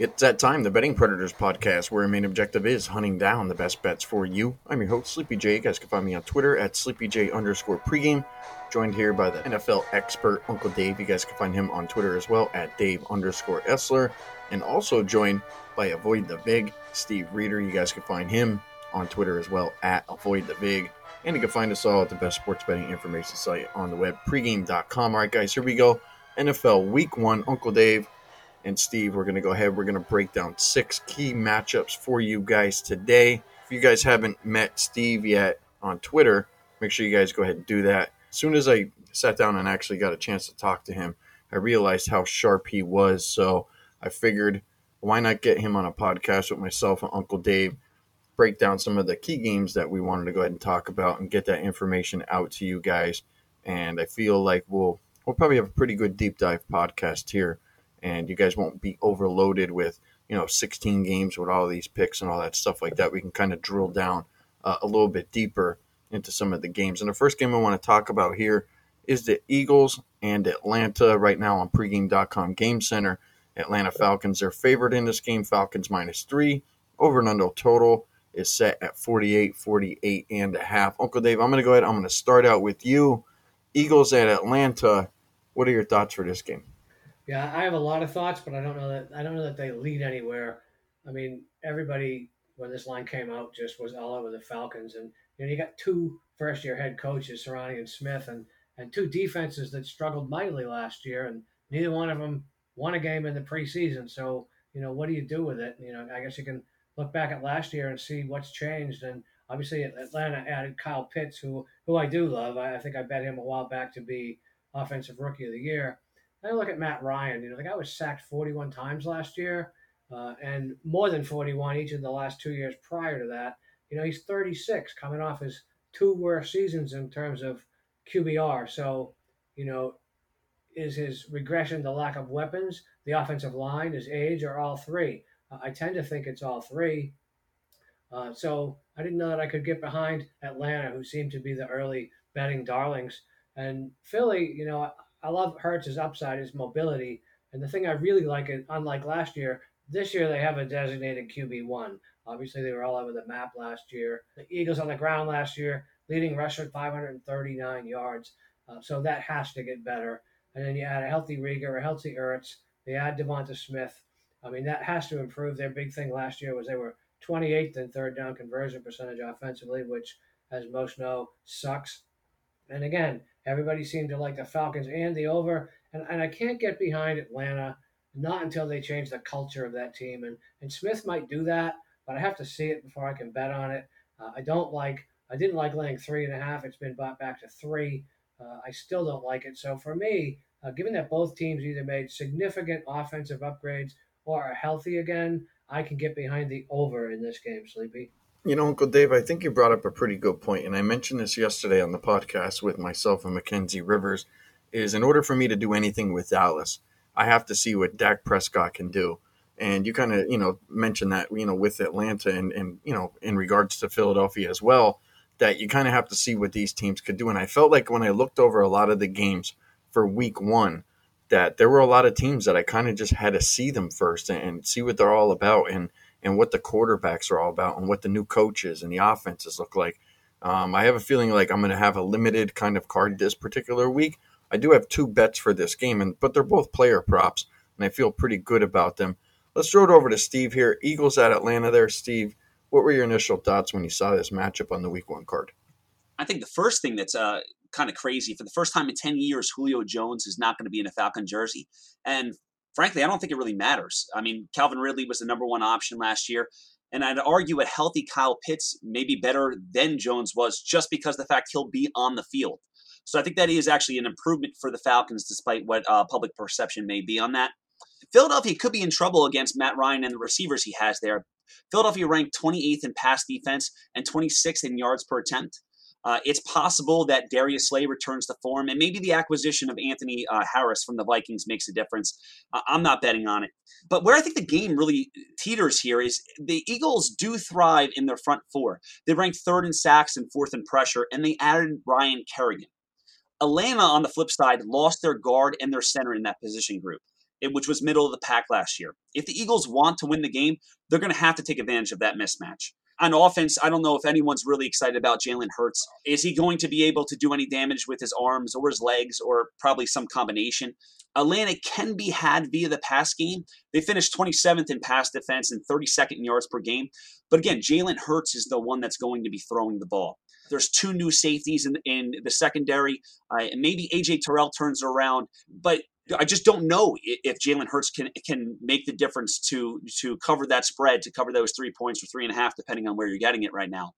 It's that time, the Betting Predators podcast, where our main objective is hunting down the best bets for you. I'm your host, Sleepy J. You guys can find me on Twitter at SleepyJ underscore pregame. Joined here by the NFL expert, Uncle Dave. You guys can find him on Twitter as well at Dave underscore Essler. And also joined by Avoid the Vig, Steve Reeder. You guys can find him on Twitter as well at Avoid the Vig. And you can find us all at the best sports betting information site on the web, pregame.com. All right, guys, here we go. NFL Week One. Uncle Dave and Steve, we're going to go ahead. We're going to break down six key matchups for you guys today. If you guys haven't met Steve yet on Twitter, make sure you guys go ahead and do that. As soon as I sat down and actually got a chance to talk to him, I realized how sharp he was. So I figured, why not get him on a podcast with myself and Uncle Dave, break down some of the key games that we wanted to go ahead and talk about and get that information out to you guys. And I feel like we'll we'll probably have a pretty good deep dive podcast here and you guys won't be overloaded with you know 16 games with all these picks and all that stuff like that. We can kind of drill down uh, a little bit deeper into some of the games. And the first game I want to talk about here is the Eagles and Atlanta right now on pregame.com game center. Atlanta Falcons, they're favored in this game. Falcons minus three. Over and under total is set at 48, 48 and a half. Uncle Dave, I'm going to go ahead. I'm going to start out with you. Eagles at Atlanta. What are your thoughts for this game? Yeah, I have a lot of thoughts, but I don't know that I don't know that they lead anywhere. I mean, everybody when this line came out just was all over the Falcons, and you know you got two first year head coaches, Sirianni and Smith, and and two defenses that struggled mightily last year, and neither one of them won a game in the preseason. So you know what do you do with it? You know, I guess you can look back at last year and see what's changed, and obviously Atlanta added Kyle Pitts, who who I do love. I, I think I bet him a while back to be offensive rookie of the year. I look at Matt Ryan. You know, the guy was sacked 41 times last year, uh, and more than 41 each of the last two years prior to that. You know, he's 36, coming off his two worst seasons in terms of QBR. So, you know, is his regression the lack of weapons, the offensive line, his age, or all three? Uh, I tend to think it's all three. Uh, so I didn't know that I could get behind Atlanta, who seemed to be the early betting darlings. And Philly, you know, I love Hurts' upside, his mobility. And the thing I really like, it, unlike last year, this year they have a designated QB one. Obviously, they were all over the map last year. The Eagles on the ground last year, leading rusher 539 yards. Uh, so that has to get better. And then you add a healthy Reagor, a healthy Ertz. They add Devonta Smith. I mean, that has to improve. Their big thing last year was they were 28th in third down conversion percentage offensively, which, as most know, sucks. And again, everybody seemed to like the Falcons and the over. And, and I can't get behind Atlanta, not until they change the culture of that team. And, and Smith might do that, but I have to see it before I can bet on it. Uh, I don't like, I didn't like laying three and a half. It's been bought back to three. Uh, I still don't like it. So for me, uh, given that both teams either made significant offensive upgrades or are healthy again, I can get behind the over in this game, Sleepy. You know, Uncle Dave, I think you brought up a pretty good point, and I mentioned this yesterday on the podcast with myself and Mackenzie Rivers. Is in order for me to do anything with Dallas, I have to see what Dak Prescott can do. And you kind of, you know, mentioned that, you know, with Atlanta and, and, you know, in regards to Philadelphia as well, that you kind of have to see what these teams could do. And I felt like when I looked over a lot of the games for week one, that there were a lot of teams that I kind of just had to see them first and, and see what they're all about. And, and what the quarterbacks are all about and what the new coaches and the offenses look like. Um, I have a feeling like I'm going to have a limited kind of card this particular week. I do have two bets for this game, and but they're both player props, and I feel pretty good about them. Let's throw it over to Steve here. Eagles at Atlanta. There, Steve. What were your initial thoughts when you saw this matchup on the Week One card? I think the first thing that's uh, kind of crazy for the first time in ten years, Julio Jones is not going to be in a Falcon jersey, and frankly, I don't think it really matters. I mean, Calvin Ridley was the number one option last year. And I'd argue a healthy Kyle Pitts may be better than Jones was just because the fact he'll be on the field. So I think that is actually an improvement for the Falcons, despite what uh, public perception may be on that. Philadelphia could be in trouble against Matt Ryan and the receivers he has there. Philadelphia ranked 28th in pass defense and 26th in yards per attempt. Uh, it's possible that Darius Slay returns to form, and maybe the acquisition of Anthony uh, Harris from the Vikings makes a difference. Uh, I'm not betting on it. But where I think the game really teeters here is the Eagles do thrive in their front four. They rank third in sacks and fourth in pressure, and they added Ryan Kerrigan. Atlanta, on the flip side, lost their guard and their center in that position group. which was middle of the pack last year. If the Eagles want to win the game, they're going to have to take advantage of that mismatch. On offense, I don't know if anyone's really excited about Jalen Hurts. Is he going to be able to do any damage with his arms or his legs or probably some combination? Atlanta can be had via the pass game. They finished 27th in pass defense and 32nd in yards per game. But again, Jalen Hurts is the one that's going to be throwing the ball. There's two new safeties in, in the secondary. Uh, maybe AJ Terrell turns around, but I just don't know if Jalen Hurts can can make the difference to to cover that spread, to cover those three points or three and a half, depending on where you're getting it right now.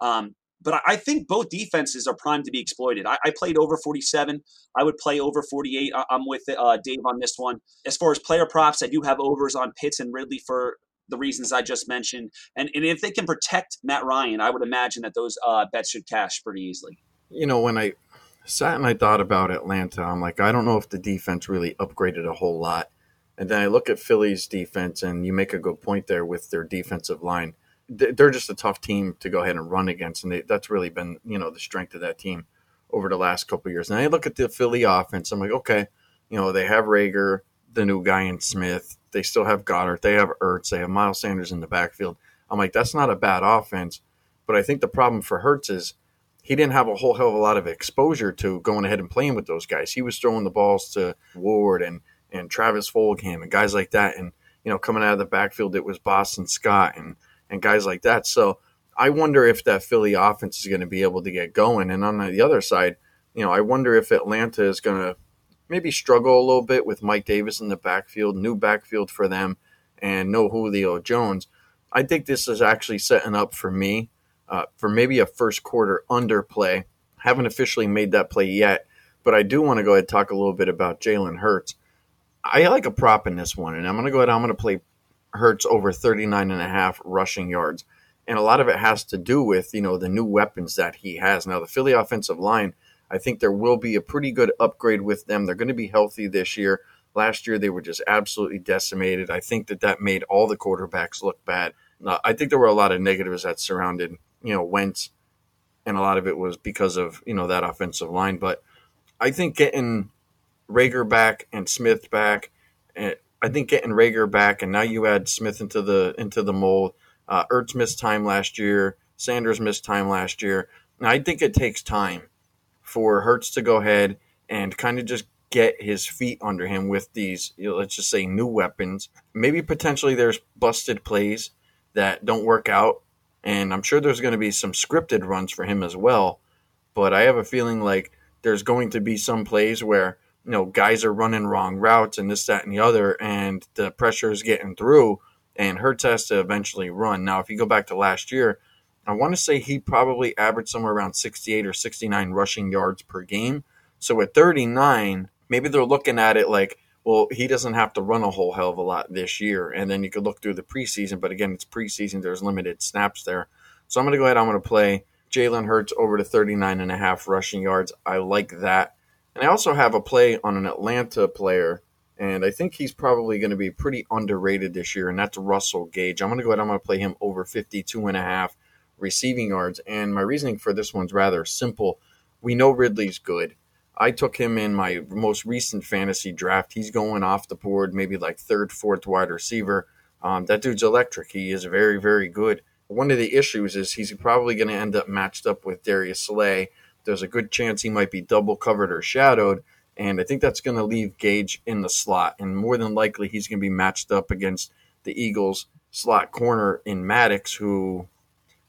Um, but I think both defenses are primed to be exploited. I, I, played over 47. I would play over 48. I, am with uh, Dave on this one. As far as player props, I do have overs on Pitts and Ridley for the reasons I just mentioned. And, and if they can protect Matt Ryan, I would imagine that those uh, bets should cash pretty easily. You know, when I sat and I thought about Atlanta, I'm like, I don't know if the defense really upgraded a whole lot. And then I look at Philly's defense, and you make a good point there with their defensive line. They're just a tough team to go ahead and run against, and they, that's really been you know the strength of that team over the last couple years. And I look at the Philly offense, I'm like, okay, you know they have Reagor, the new guy in Smith, they still have Goedert. they have Ertz, they have Miles Sanders in the backfield. I'm like, that's not a bad offense, but I think the problem for Hurts is he didn't have a whole hell of a lot of exposure to going ahead and playing with those guys. He was throwing the balls to Ward and and Travis Fulgham and guys like that. And you know, coming out of the backfield, it was Boston Scott and and guys like that. So I wonder if that Philly offense is going to be able to get going. And on the other side, you know, I wonder if Atlanta is going to maybe struggle a little bit with Mike Davis in the backfield, new backfield for them, and no Julio Jones. I think this is actually setting up for me uh, for maybe a first quarter underplay. Haven't officially made that play yet, but I do want to go ahead and talk a little bit about Jalen Hurts. I like a prop in this one, and I'm going to go ahead. I'm going to play Hurts over 39 and a half rushing yards, and a lot of it has to do with you know the new weapons that he has now. The Philly offensive line, I think there will be a pretty good upgrade with them. They're going to be healthy this year. Last year they were just absolutely decimated. I think that that made all the quarterbacks look bad. I think there were a lot of negatives that surrounded you know went, and a lot of it was because of you know that offensive line. But I think getting Reagor back and Smith back, and I think getting Reagor back, and now you add Smith into the into the mold. Uh, Ertz missed time last year. Sanders missed time last year. Now I think it takes time for Hurts to go ahead and kind of just get his feet under him with these, you know, let's just say, new weapons. Maybe potentially there's busted plays that don't work out and I'm sure there's going to be some scripted runs for him as well. But I have a feeling like there's going to be some plays where you know guys are running wrong routes and this, that, and the other, and the pressure is getting through, and Hurts has to eventually run. Now, if you go back to last year, I want to say he probably averaged somewhere around 68 or 69 rushing yards per game. So at 39, maybe they're looking at it like well, he doesn't have to run a whole hell of a lot this year. And then you could look through the preseason, but again, it's preseason. There's limited snaps there. So I'm going to go ahead. I'm going to play Jalen Hurts over to 39 and a half rushing yards. I like that. And I also have a play on an Atlanta player, and I think he's probably going to be pretty underrated this year, and that's Russell Gage. I'm going to go ahead. I'm going to play him over 52 and a half receiving yards. And my reasoning for this one's rather simple. We know Ridley's good. I took him in my most recent fantasy draft. He's going off the board, maybe like third, fourth wide receiver. Um, that dude's electric. He is very, very good. One of the issues is he's probably going to end up matched up with Darius Slay. There's a good chance he might be double covered or shadowed, and I think that's going to leave Gage in the slot. And more than likely, he's going to be matched up against the Eagles' slot corner in Maddox, who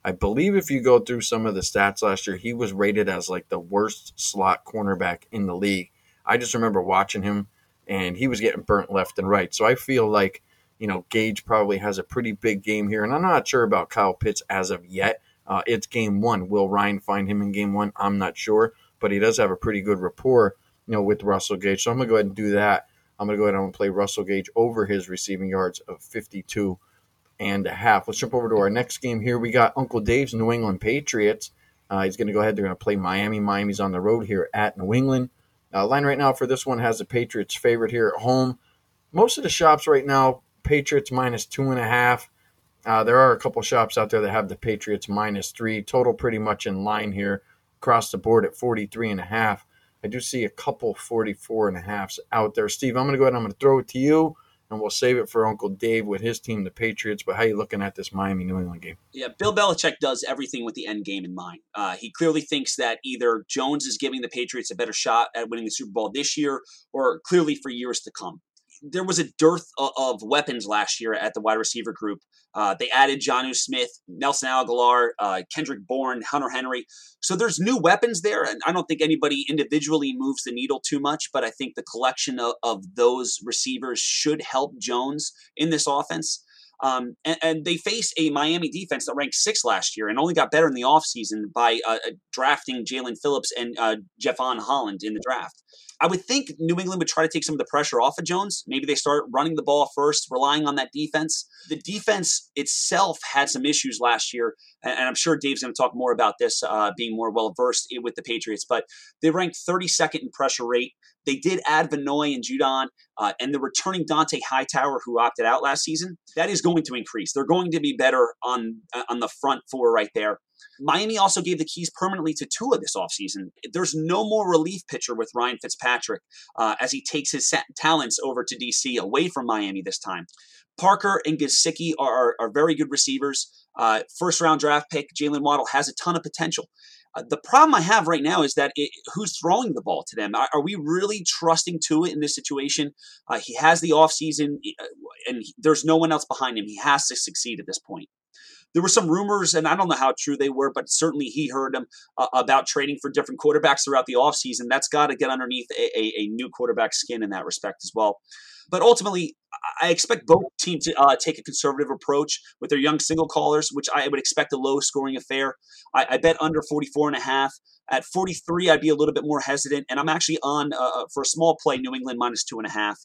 I believe if you go through some of the stats last year, he was rated as like the worst slot cornerback in the league. I just remember watching him and he was getting burnt left and right. So I feel like, you know, Gage probably has a pretty big game here. And I'm not sure about Kyle Pitts as of yet. Uh, it's game one. Will Ryan find him in game one? I'm not sure. But he does have a pretty good rapport, you know, with Russell Gage. So I'm going to go ahead and do that. I'm going to go ahead and play Russell Gage over his receiving yards of 52 and a half. Let's jump over to our next game here. We got Uncle Dave's New England Patriots. Uh, he's going to go ahead. They're going to play Miami. Miami's on the road here at New England. Uh, line right now for this one has the Patriots favorite here at home. Most of the shops right now, Patriots minus two and a half. Uh, there are a couple shops out there that have the Patriots minus three. Total pretty much in line here across the board at 43 and a half. I do see a couple 44 and a halfs out there. Steve, I'm going to go ahead and I'm going to throw it to you and we'll save it for Uncle Dave with his team, the Patriots. But how are you looking at this Miami New England game? Yeah, Bill Belichick does everything with the end game in mind. Uh, he clearly thinks that either Jones is giving the Patriots a better shot at winning the Super Bowl this year, or clearly for years to come there was a dearth of, of, weapons last year at the wide receiver group. Uh, they added Jonnu Smith, Nelson Agholor, uh, Kendrick Bourne, Hunter Henry. So there's new weapons there, and I don't think anybody individually moves the needle too much, but I think the collection of, of those receivers should help Jones in this offense. Um, and, and, they face a Miami defense that ranked sixth last year and only got better in the offseason by uh, uh drafting Jaelan Phillips and uh, Jevon Holland in the draft. I would think New England would try to take some of the pressure off of Jones. Maybe they start running the ball first, relying on that defense. The defense itself had some issues last year, and I'm sure Dave's going to talk more about this, uh, being more well versed with the Patriots. But they ranked 32nd in pressure rate. They did add Van Noy and Judon, uh, and the returning Dante Hightower, who opted out last season. That is going to increase. They're going to be better on uh, on the front four right there. Miami also gave the keys permanently to Tua this offseason. There's no more relief pitcher with Ryan Fitzpatrick uh, as he takes his talents over to DC away from Miami this time. Parker and Gesicki are, are, very good receivers. Uh, first round draft pick, Jaylen Waddle has a ton of potential. Uh, the problem I have right now is that it, who's throwing the ball to them? Are, are we really trusting Tua in this situation? Uh, he has the offseason, uh, and he, there's no one else behind him. He has to succeed at this point there were some rumors, and I don't know how true they were, but certainly he heard them uh, about trading for different quarterbacks throughout the offseason. That's got to get underneath a, a, a, new quarterback skin in that respect as well. But ultimately, I expect both teams to uh, take a conservative approach with their young single callers, which I would expect a low scoring affair. I, I bet under 44 and a half. At 43, I'd be a little bit more hesitant, and I'm actually on uh, uh for a small play New England minus two and a half.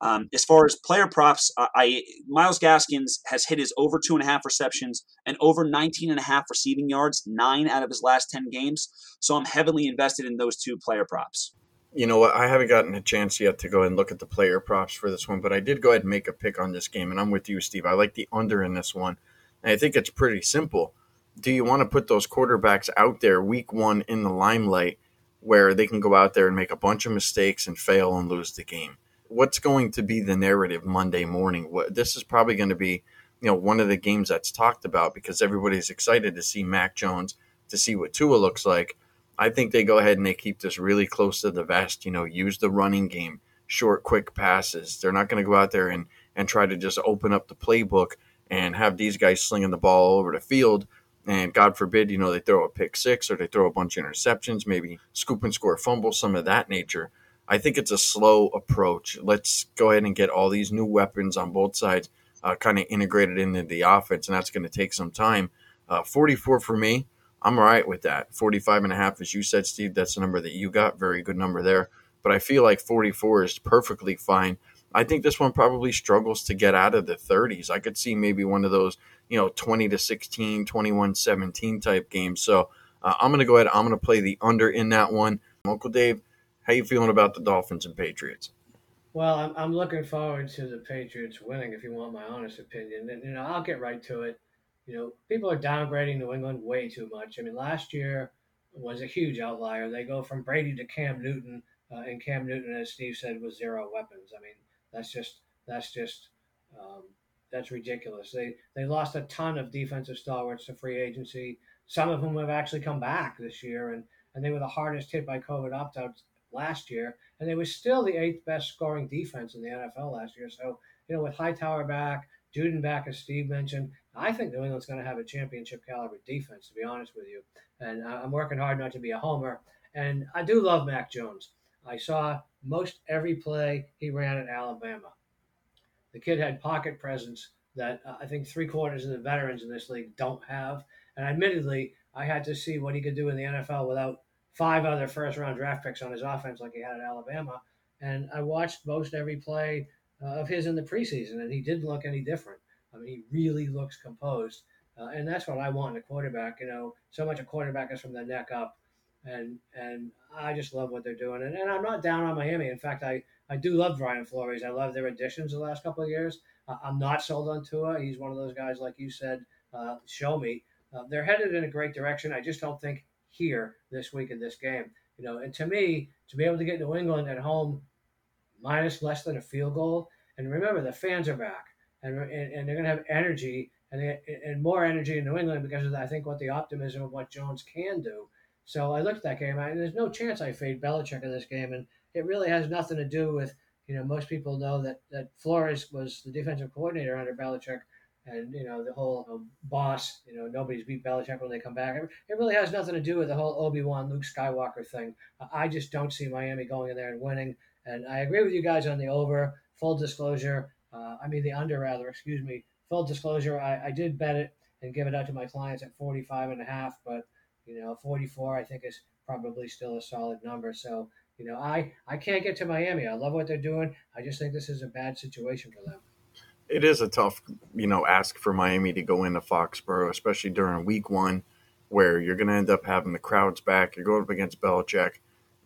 Um, as far as player props, I Myles Gaskins has hit his over two and a half receptions and over 19 and a half receiving yards, nine out of his last 10 games. So I'm heavily invested in those two player props. You know what? I haven't gotten a chance yet to go and look at the player props for this one, but I did go ahead and make a pick on this game, and I'm with you, Steve. I like the under in this one. And I think it's pretty simple. Do you want to put those quarterbacks out there week one in the limelight where they can go out there and make a bunch of mistakes and fail and lose the game? what's going to be the narrative Monday morning? What this is probably going to be, you know, one of the games that's talked about because everybody's excited to see Mac Jones to see what Tua looks like. I think they go ahead and they keep this really close to the vest. You know, use the running game, short, quick passes. They're not going to go out there and and try to just open up the playbook and have these guys slinging the ball all over the field. And God forbid, you know, they throw a pick six or they throw a bunch of interceptions, maybe scoop and score fumble, some of that nature. I think it's a slow approach. Let's go ahead and get all these new weapons on both sides uh, kind of integrated into the offense, and that's going to take some time. Uh, 44 for me. I'm all right with that. 45 and a half, as you said, Steve, that's the number that you got. Very good number there. But I feel like 44 is perfectly fine. I think this one probably struggles to get out of the 30s. I could see maybe one of those, you know, 20 to 16, 21 17 type games. So uh, I'm going to go ahead. I'm going to play the under in that one. Uncle Dave, how you feeling about the Dolphins and Patriots? Well, I'm, I'm looking forward to the Patriots winning. If you want my honest opinion, and you know, I'll get right to it. You know, people are downgrading New England way too much. I mean, last year was a huge outlier. They go from Brady to Cam Newton, uh, and Cam Newton, as Steve said, was zero weapons. I mean, that's just that's just um, that's ridiculous. They they lost a ton of defensive stalwarts to free agency. Some of them have actually come back this year, and and they were the hardest hit by COVID opt-outs last year, and they were still the eighth best scoring defense in the NFL last year. So, you know, with Hightower back, Judon back, as Steve mentioned, I think New England's going to have a championship caliber defense, to be honest with you. And I'm working hard not to be a homer. And I do love Mac Jones. I saw most every play he ran at Alabama. The kid had pocket presence that uh, I think three quarters of the veterans in this league don't have. And admittedly, I had to see what he could do in the NFL without five other first round draft picks on his offense like he had at Alabama. And I watched most every play uh, of his in the preseason, and he didn't look any different. I mean, he really looks composed. Uh, and that's what I want in a quarterback. You know, so much a quarterback is from the neck up. And and I just love what they're doing. And, and I'm not down on Miami. In fact, I, I do love Brian Flores. I love their additions the last couple of years. Uh, I'm not sold on Tua. He's one of those guys, like you said, uh, show me. Uh, they're headed in a great direction. I just don't think here this week in this game. You know, and to me, to be able to get New England at home minus less than a field goal, and remember the fans are back, and and, and they're going to have energy and they, and more energy in New England because of I think what the optimism of what Jones can do. So I looked at that game, and there's no chance I fade Belichick in this game, and it really has nothing to do with you know most people know that that Flores was the defensive coordinator under Belichick and you know the whole um, boss. You know nobody's beat Belichick when they come back. It really has nothing to do with the whole Obi Wan Luke Skywalker thing. I just don't see Miami going in there and winning. And I agree with you guys on the over. Full disclosure, uh, I mean the under rather. Excuse me. Full disclosure, I, I did bet it and give it out to my clients at 45 and a half, but you know 44 I think is probably still a solid number. So you know I I can't get to Miami. I love what they're doing. I just think this is a bad situation for them it is a tough, you know, ask for Miami to go into Foxborough, especially during week one, where you're going to end up having the crowds back. You're going up against Belichick.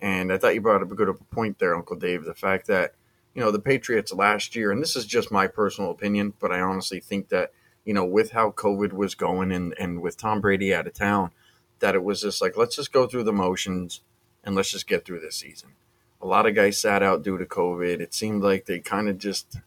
And I thought you brought up a good point there, Uncle Dave, the fact that, you know, the Patriots last year, and this is just my personal opinion, but I honestly think that, you know, with how COVID was going and, and with Tom Brady out of town, that it was just like, let's just go through the motions and let's just get through this season. A lot of guys sat out due to COVID. It seemed like they kind of just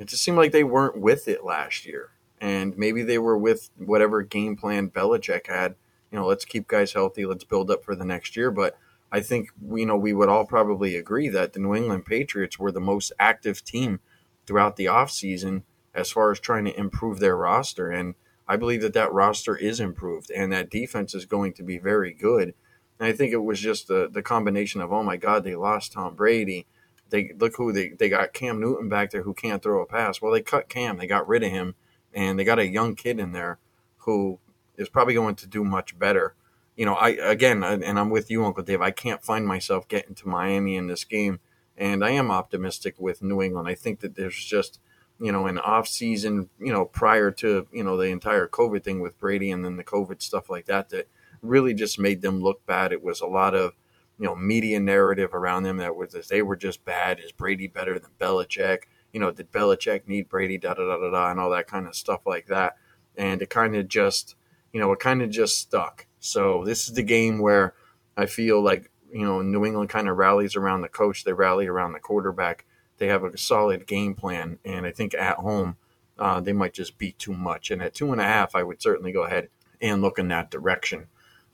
it just seemed like they weren't with it last year. And maybe they were with whatever game plan Belichick had. You know, let's keep guys healthy, let's build up for the next year. But I think you know we would all probably agree that the New England Patriots were the most active team throughout the offseason as far as trying to improve their roster. And I believe that that roster is improved and that defense is going to be very good. And I think it was just the, the combination of, oh my God, they lost Tom Brady they look who they they got Cam Newton back there who can't throw a pass. Well, they cut Cam, they got rid of him, and they got a young kid in there who is probably going to do much better. You know, I again, and I'm with you, Uncle Dave. I can't find myself getting to Miami in this game, and I am optimistic with New England. I think that there's just you know an off season, you know, prior to you know the entire COVID thing with Brady and then the COVID stuff like that that really just made them look bad. It was a lot of you know media narrative around them that was they were just bad. Is Brady better than Belichick? You know, did Belichick need Brady? Da da da da da, and all that kind of stuff like that. And it kind of just, you know, it kind of just stuck. So this is the game where I feel like you know New England kind of rallies around the coach. They rally around the quarterback. They have a solid game plan, and I think at home uh, they might just be too much. And at two and a half, I would certainly go ahead and look in that direction.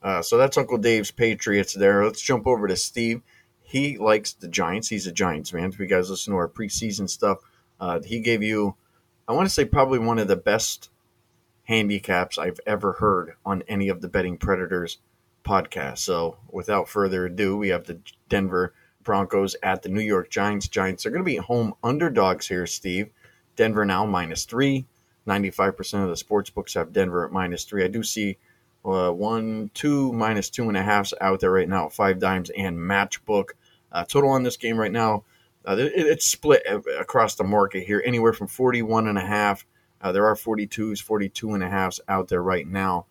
Uh, so that's Uncle Dave's Patriots there. Let's jump over to Steve. He likes the Giants. He's a Giants man. If you guys listen to our preseason stuff, uh, he gave you, I want to say, probably one of the best handicaps I've ever heard on any of the Betting Predators podcasts. So without further ado, we have the Denver Broncos at the New York Giants. Giants are going to be home underdogs here, Steve. Denver now minus three. 95% of the sports books have Denver at minus three. I do see uh, one, two, minus two and a halfs out there right now, 5Dimes and matchbook. Uh, total on this game right now, uh, it, it's split across the market here, anywhere from 41 and a half. Uh, there are 42s, 42 and a halfs out there right now.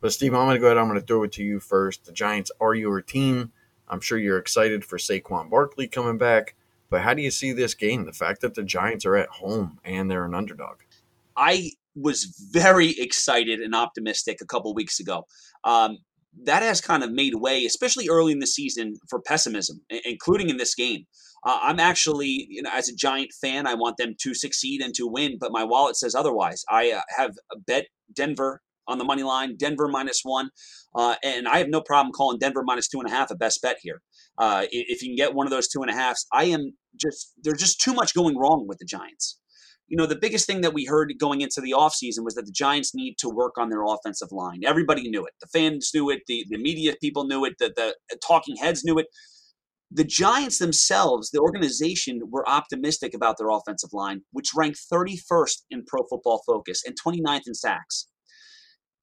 But Steve, I'm going to go ahead. I'm going to throw it to you first. The Giants are your team. I'm sure you're excited for Saquon Barkley coming back. But how do you see this game? The fact that the Giants are at home and they're an underdog. I was very excited and optimistic a couple weeks ago. Um, that has kind of made way, especially early in the season, for pessimism, including in this game. Uh, I'm actually, you know, as a Giant fan, I want them to succeed and to win, but my wallet says otherwise. I uh, have a bet Denver on the money line, Denver minus one, uh, and I have no problem calling Denver minus two and a half a best bet here. Uh, if you can get one of those two and a halfs, I am just there's just too much going wrong with the Giants you know, the biggest thing that we heard going into the offseason was that the Giants need to work on their offensive line. Everybody knew it. The fans knew it. The, the media people knew it. The, the talking heads knew it. The Giants themselves, the organization, were optimistic about their offensive line, which ranked 31st in Pro Football Focus and 29th in sacks.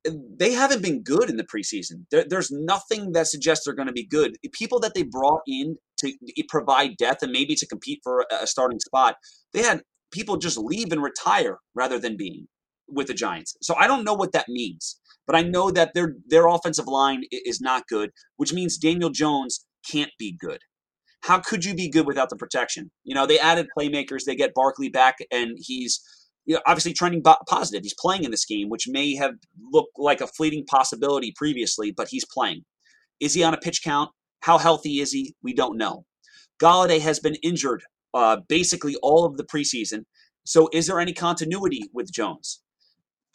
They haven't been good in the preseason. There, there's nothing that suggests they're going to be good. People that they brought in to provide depth and maybe to compete for a starting spot, they had people just leave and retire rather than being with the Giants. So I don't know what that means, but I know that their their offensive line is not good, which means Daniel Jones can't be good. How could you be good without the protection? You know, they added playmakers, they get Barkley back and he's you know, obviously trending positive. He's playing in this game, which may have looked like a fleeting possibility previously, but he's playing. Is he on a pitch count? How healthy is he? We don't know. Golladay has been injured uh, basically all of the preseason. So, is there any continuity with Jones?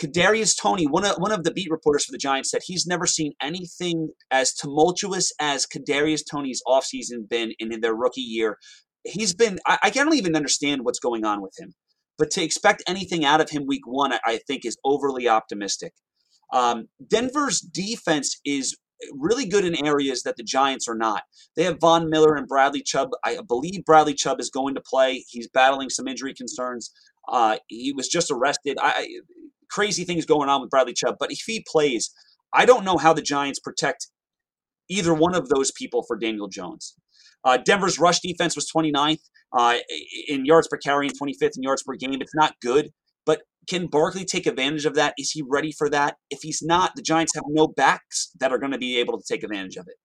Kadarius Toney, one of one of the beat reporters for the Giants, said he's never seen anything as tumultuous as Kadarius Toney's offseason been in their rookie year. He's been I, I don't even understand what's going on with him. But to expect anything out of him week one, I, I think is overly optimistic. Um, Denver's defense is really good in areas that the Giants are not. They have Von Miller and Bradley Chubb. I believe Bradley Chubb is going to play. He's battling some injury concerns. Uh, he was just arrested. I, crazy things going on with Bradley Chubb, but if he plays, I don't know how the Giants protect either one of those people for Daniel Jones. Uh, Denver's rush defense was 29th uh, in yards per carry and 25th in yards per game. It's not good, but can Barkley take advantage of that? Is he ready for that? If he's not, the Giants have no backs that are going to be able to take advantage of it.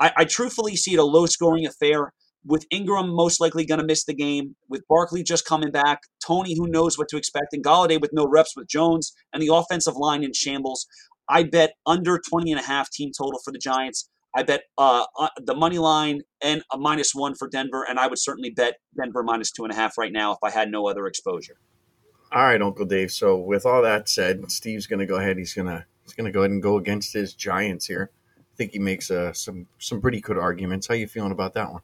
I, I truthfully see it a low scoring affair with Ingram most likely going to miss the game, with Barkley just coming back, Toney who knows what to expect, and Golladay with no reps with Jones and the offensive line in shambles. I bet under 20 and a half team total for the Giants. I bet uh, uh, the money line and a minus one for Denver, and I would certainly bet Denver minus two and a half right now if I had no other exposure. All right, Uncle Dave. So with all that said, Steve's going to go ahead. He's going to he's going to go ahead and go against his Giants here. I think he makes uh, some some pretty good arguments. How you feeling about that one?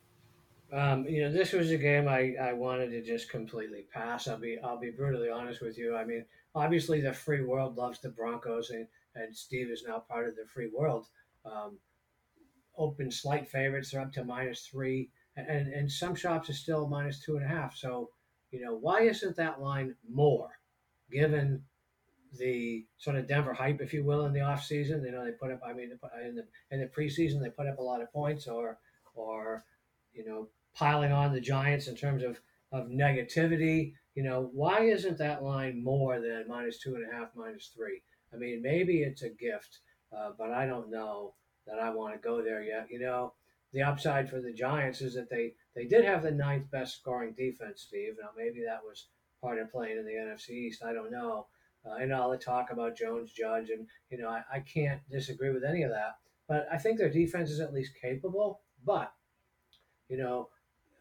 Um, you know, this was a game I, I wanted to just completely pass. I'll be I'll be brutally honest with you. I mean, obviously the free world loves the Broncos, and, and Steve is now part of the free world. Um, open slight favorites are up to minus three, and, and, some shops are still minus two and a half. So you know, why isn't that line more given the sort of Denver hype, if you will, in the off season? You know, they put up, I mean, in the, in the preseason, they put up a lot of points or, or, you know, piling on the Giants in terms of, of negativity. You know, why isn't that line more than minus two and a half, minus three? I mean, maybe it's a gift, uh, but I don't know that I want to go there yet. You know, the upside for the Giants is that they they did have the ninth best scoring defense, Steve. Now maybe that was part of playing in the NFC East. I don't know. Uh, and all the talk about Jones, Judge, and you know I, I can't disagree with any of that. But I think their defense is at least capable. But you know,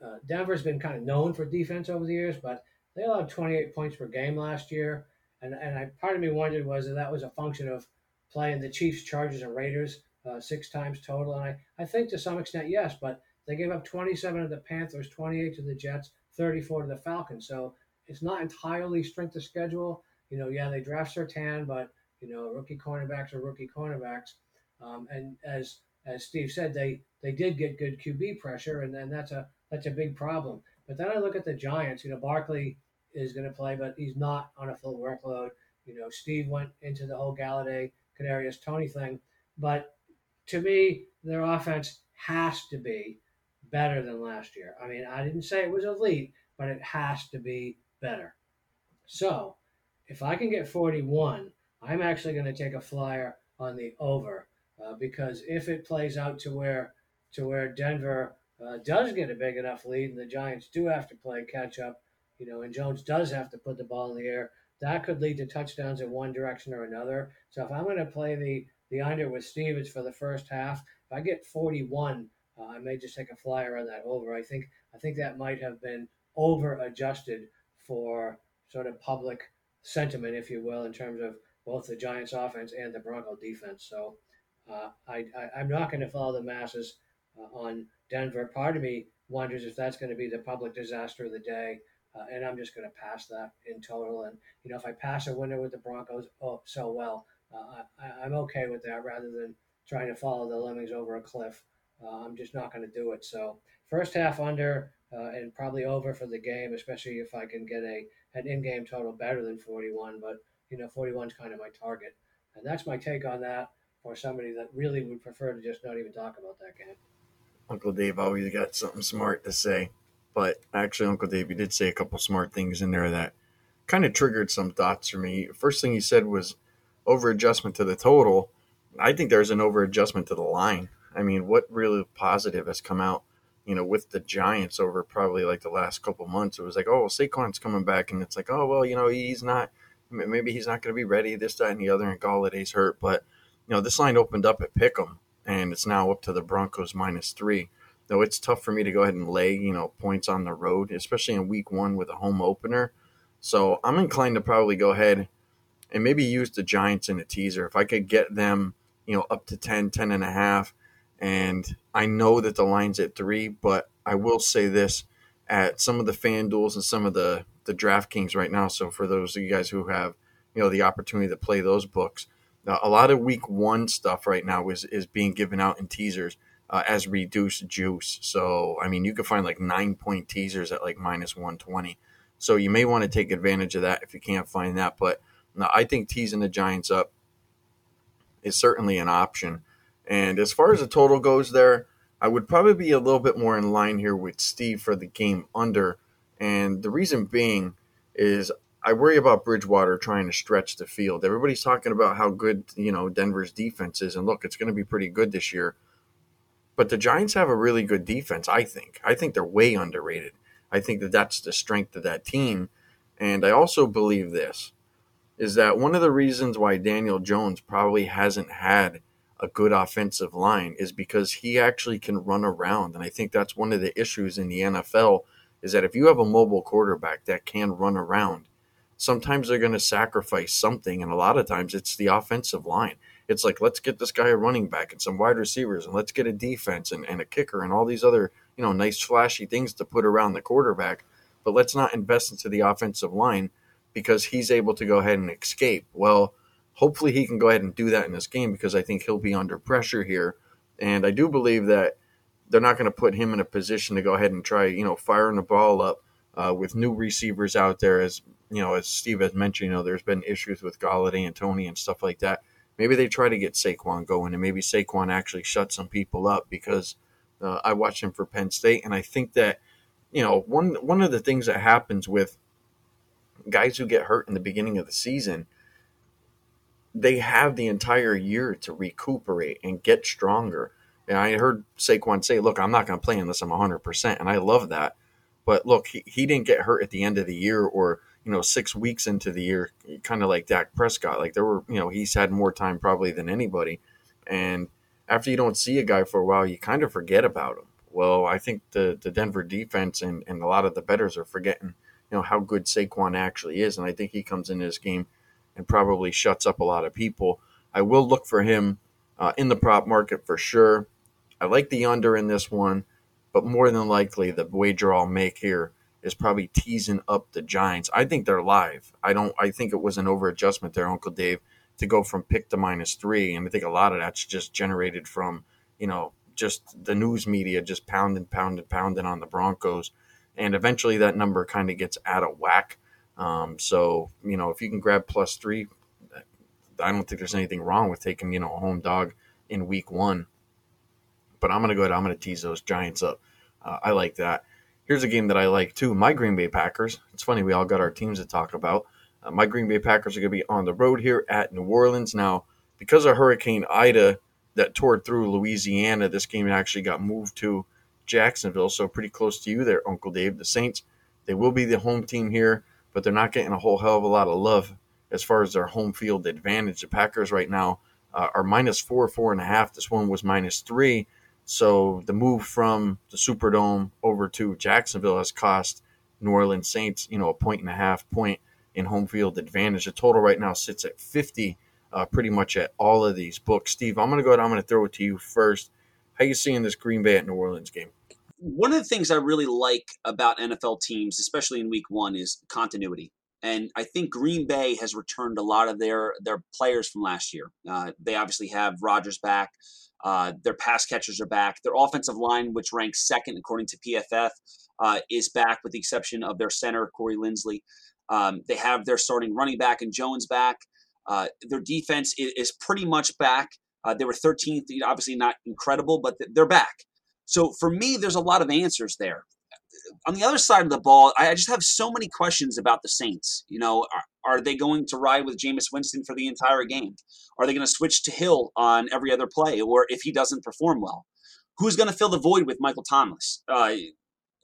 uh, Denver's been kind of known for defense over the years, but they allowed 28 points per game last year. And, and I, part of me wondered was that that was a function of playing the Chiefs, Chargers, and Raiders uh, six times total. And I, I think to some extent, yes, but they gave up 27 to the Panthers, 28 to the Jets, 34 to the Falcons. So it's not entirely strength of schedule. You know, yeah, they draft Surtain, but you know, rookie cornerbacks are rookie cornerbacks. Um, and as as Steve said, they they did get good QB pressure, and then that's a that's a big problem. But then I look at the Giants. You know, Barkley is going to play, but he's not on a full workload. You know, Steve went into the whole Golladay, Kadarius Toney thing, but to me, their offense has to be better than last year. I mean, I didn't say it was elite, but it has to be better. So, if I can get 41, I'm actually going to take a flyer on the over uh, because if it plays out to where to where Denver uh, does get a big enough lead and the Giants do have to play catch up, you know, and Jones does have to put the ball in the air, that could lead to touchdowns in one direction or another. So if I'm going to play the the under with Stevens for the first half. If I get 41, uh, I may just take a flyer on that over. I think I think that might have been over adjusted for sort of public sentiment, if you will, in terms of both the Giants offense and the Bronco defense. So uh, I, I, am not going to follow the masses uh, on Denver. Part of me wonders if that's going to be the public disaster of the day. Uh, and I'm just going to pass that in total. And, you know, if I pass a winner with the Broncos oh, so well, uh, I, am okay with that rather than trying to follow the Lemmings over a cliff. Uh, I'm just not going to do it. So first half under uh, and probably over for the game, especially if I can get a an in-game total better than 41. But you know, 41 is kind of my target, and that's my take on that. For somebody that really would prefer to just not even talk about that game. Uncle Dave always got something smart to say, but actually, Uncle Dave, you did say a couple smart things in there that kind of triggered some thoughts for me. First thing he said was over adjustment to the total, I think there's an over adjustment to the line. I mean, what really positive has come out, you know, with the Giants over probably like the last couple months? It was like, oh, Saquon's coming back, and it's like, oh, well, you know, he's not, maybe he's not going to be ready this, that, and the other, and Golladay's hurt. But, you know, this line opened up at Pick'em and it's now up to the Broncos minus three. Though it's tough for me to go ahead and lay, you know, points on the road, especially in week one with a home opener. So I'm inclined to probably go ahead and maybe use the Giants in a teaser. If I could get them, you know, up to 10, 10 and a half. And I know that the line's at three, but I will say this at some of the FanDuels and some of the, the DraftKings right now. So for those of you guys who have, you know, the opportunity to play those books, uh, a lot of week one stuff right now is, is being given out in teasers uh, as reduced juice. So, I mean, you could find like nine point teasers at like minus 120. So you may want to take advantage of that if you can't find that. But no, I think teasing the Giants up is certainly an option. And as far as the total goes there, I would probably be a little bit more in line here with Steve for the game under. And the reason being is I worry about Bridgewater trying to stretch the field. Everybody's talking about how good, you know, Denver's defense is. And look, it's going to be pretty good this year. But the Giants have a really good defense, I think. I think they're way underrated. I think that that's the strength of that team. And I also believe this is that one of the reasons why Daniel Jones probably hasn't had a good offensive line is because he actually can run around. And I think that's one of the issues in the NFL is that if you have a mobile quarterback that can run around, sometimes they're going to sacrifice something, and a lot of times it's the offensive line. It's like let's get this guy a running back and some wide receivers, and let's get a defense and, and a kicker and all these other you know nice flashy things to put around the quarterback, but let's not invest into the offensive line because he's able to go ahead and escape. Well, hopefully he can go ahead and do that in this game because I think he'll be under pressure here, and I do believe that they're not going to put him in a position to go ahead and try you know firing the ball up uh, with new receivers out there as you know, as Steve has mentioned, you know, there's been issues with Golladay and Toney and stuff like that. Maybe they try to get Saquon going, and maybe Saquon actually shuts some people up because uh, I watched him for Penn State, and I think that you know one one of the things that happens with guys who get hurt in the beginning of the season, they have the entire year to recuperate and get stronger. And I heard Saquon say, "Look, I'm not going to play unless I'm 100 percent," and I love that. But look, he, he didn't get hurt at the end of the year or you know, six weeks into the year, kind of like Dak Prescott. Like there were, you know, he's had more time probably than anybody. And after you don't see a guy for a while, you kind of forget about him. Well, I think the, the Denver defense and, and a lot of the betters are forgetting, you know, how good Saquon actually is. And I think he comes into this game and probably shuts up a lot of people. I will look for him uh, in the prop market for sure. I like the under in this one, but more than likely the wager I'll make here is probably teasing up the Giants. I think they're live. I don't. I think it was an over adjustment there, Uncle Dave, to go from pick to minus three, and I think a lot of that's just generated from you know just the news media just pounding, pounding, pounding on the Broncos, and eventually that number kind of gets out of whack. Um, so you know if you can grab plus three, I don't think there's anything wrong with taking you know a home dog in week one. But I'm gonna go ahead. I'm gonna tease those Giants up. Uh, I like that. Here's a game that I like too. My Green Bay Packers. It's funny we all got our teams to talk about. Uh, my Green Bay Packers are going to be on the road here at New Orleans now because of Hurricane Ida that tore through Louisiana. This game actually got moved to Jacksonville, so pretty close to you there, Uncle Dave. The Saints. They will be the home team here, but they're not getting a whole hell of a lot of love as far as their home field advantage. The Packers right now uh, are minus four, four and a half. This one was minus three. So the move from the Superdome over to Jacksonville has cost New Orleans Saints, you know, a point and a half point in home field advantage. The total right now sits at 50, uh, pretty much at all of these books. Steve, I'm going to go ahead. I'm going to throw it to you first. How you seeing this Green Bay at New Orleans game? One of the things I really like about NFL teams, especially in Week One, is continuity. And I think Green Bay has returned a lot of their their players from last year. Uh, they obviously have Rodgers back. Uh, their pass catchers are back. Their offensive line, which ranks second according to PFF, uh, is back with the exception of their center, Corey Linsley. Um, they have their starting running back and Jones back. Uh, their defense is, is, pretty much back. Uh, they were 13th, obviously not incredible, but they're back. So for me, there's a lot of answers there on the other side of the ball, I just have so many questions about the Saints. You know, are, they going to ride with Jameis Winston for the entire game? Are they going to switch to Hill on every other play, or if he doesn't perform well? Who's going to fill the void with Michael Thomas? Uh,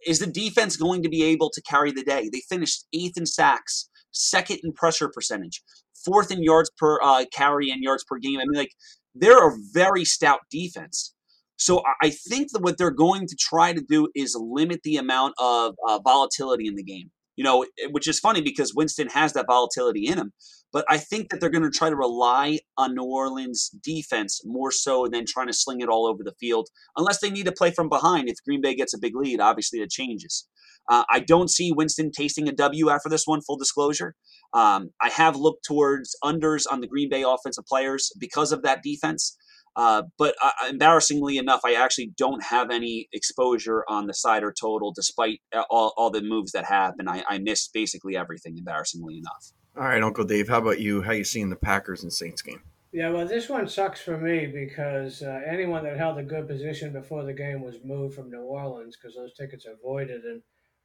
is the defense going to be able to carry the day? They finished eighth in sacks, second in pressure percentage, fourth in yards per uh, carry and yards per game. I mean, like they're a very stout defense. So I think that what they're going to try to do is limit the amount of uh, volatility in the game. You know, which is funny because Winston has that volatility in him. But I think that they're going to try to rely on New Orleans defense more so than trying to sling it all over the field, unless they need to play from behind. If Green Bay gets a big lead, obviously it changes. Uh, I don't see Winston tasting a W after this one, full disclosure. Um, I have looked towards unders on the Green Bay offensive players because of that defense. Uh, but uh, embarrassingly enough, I actually don't have any exposure on the side or total, despite all, all the moves that have, and I, I missed basically everything. Embarrassingly enough. All right, Uncle Dave, how about you? How you seeing the Packers and Saints game? Yeah, well, this one sucks for me because uh, anyone that held a good position before the game was moved from New Orleans because those tickets are voided, and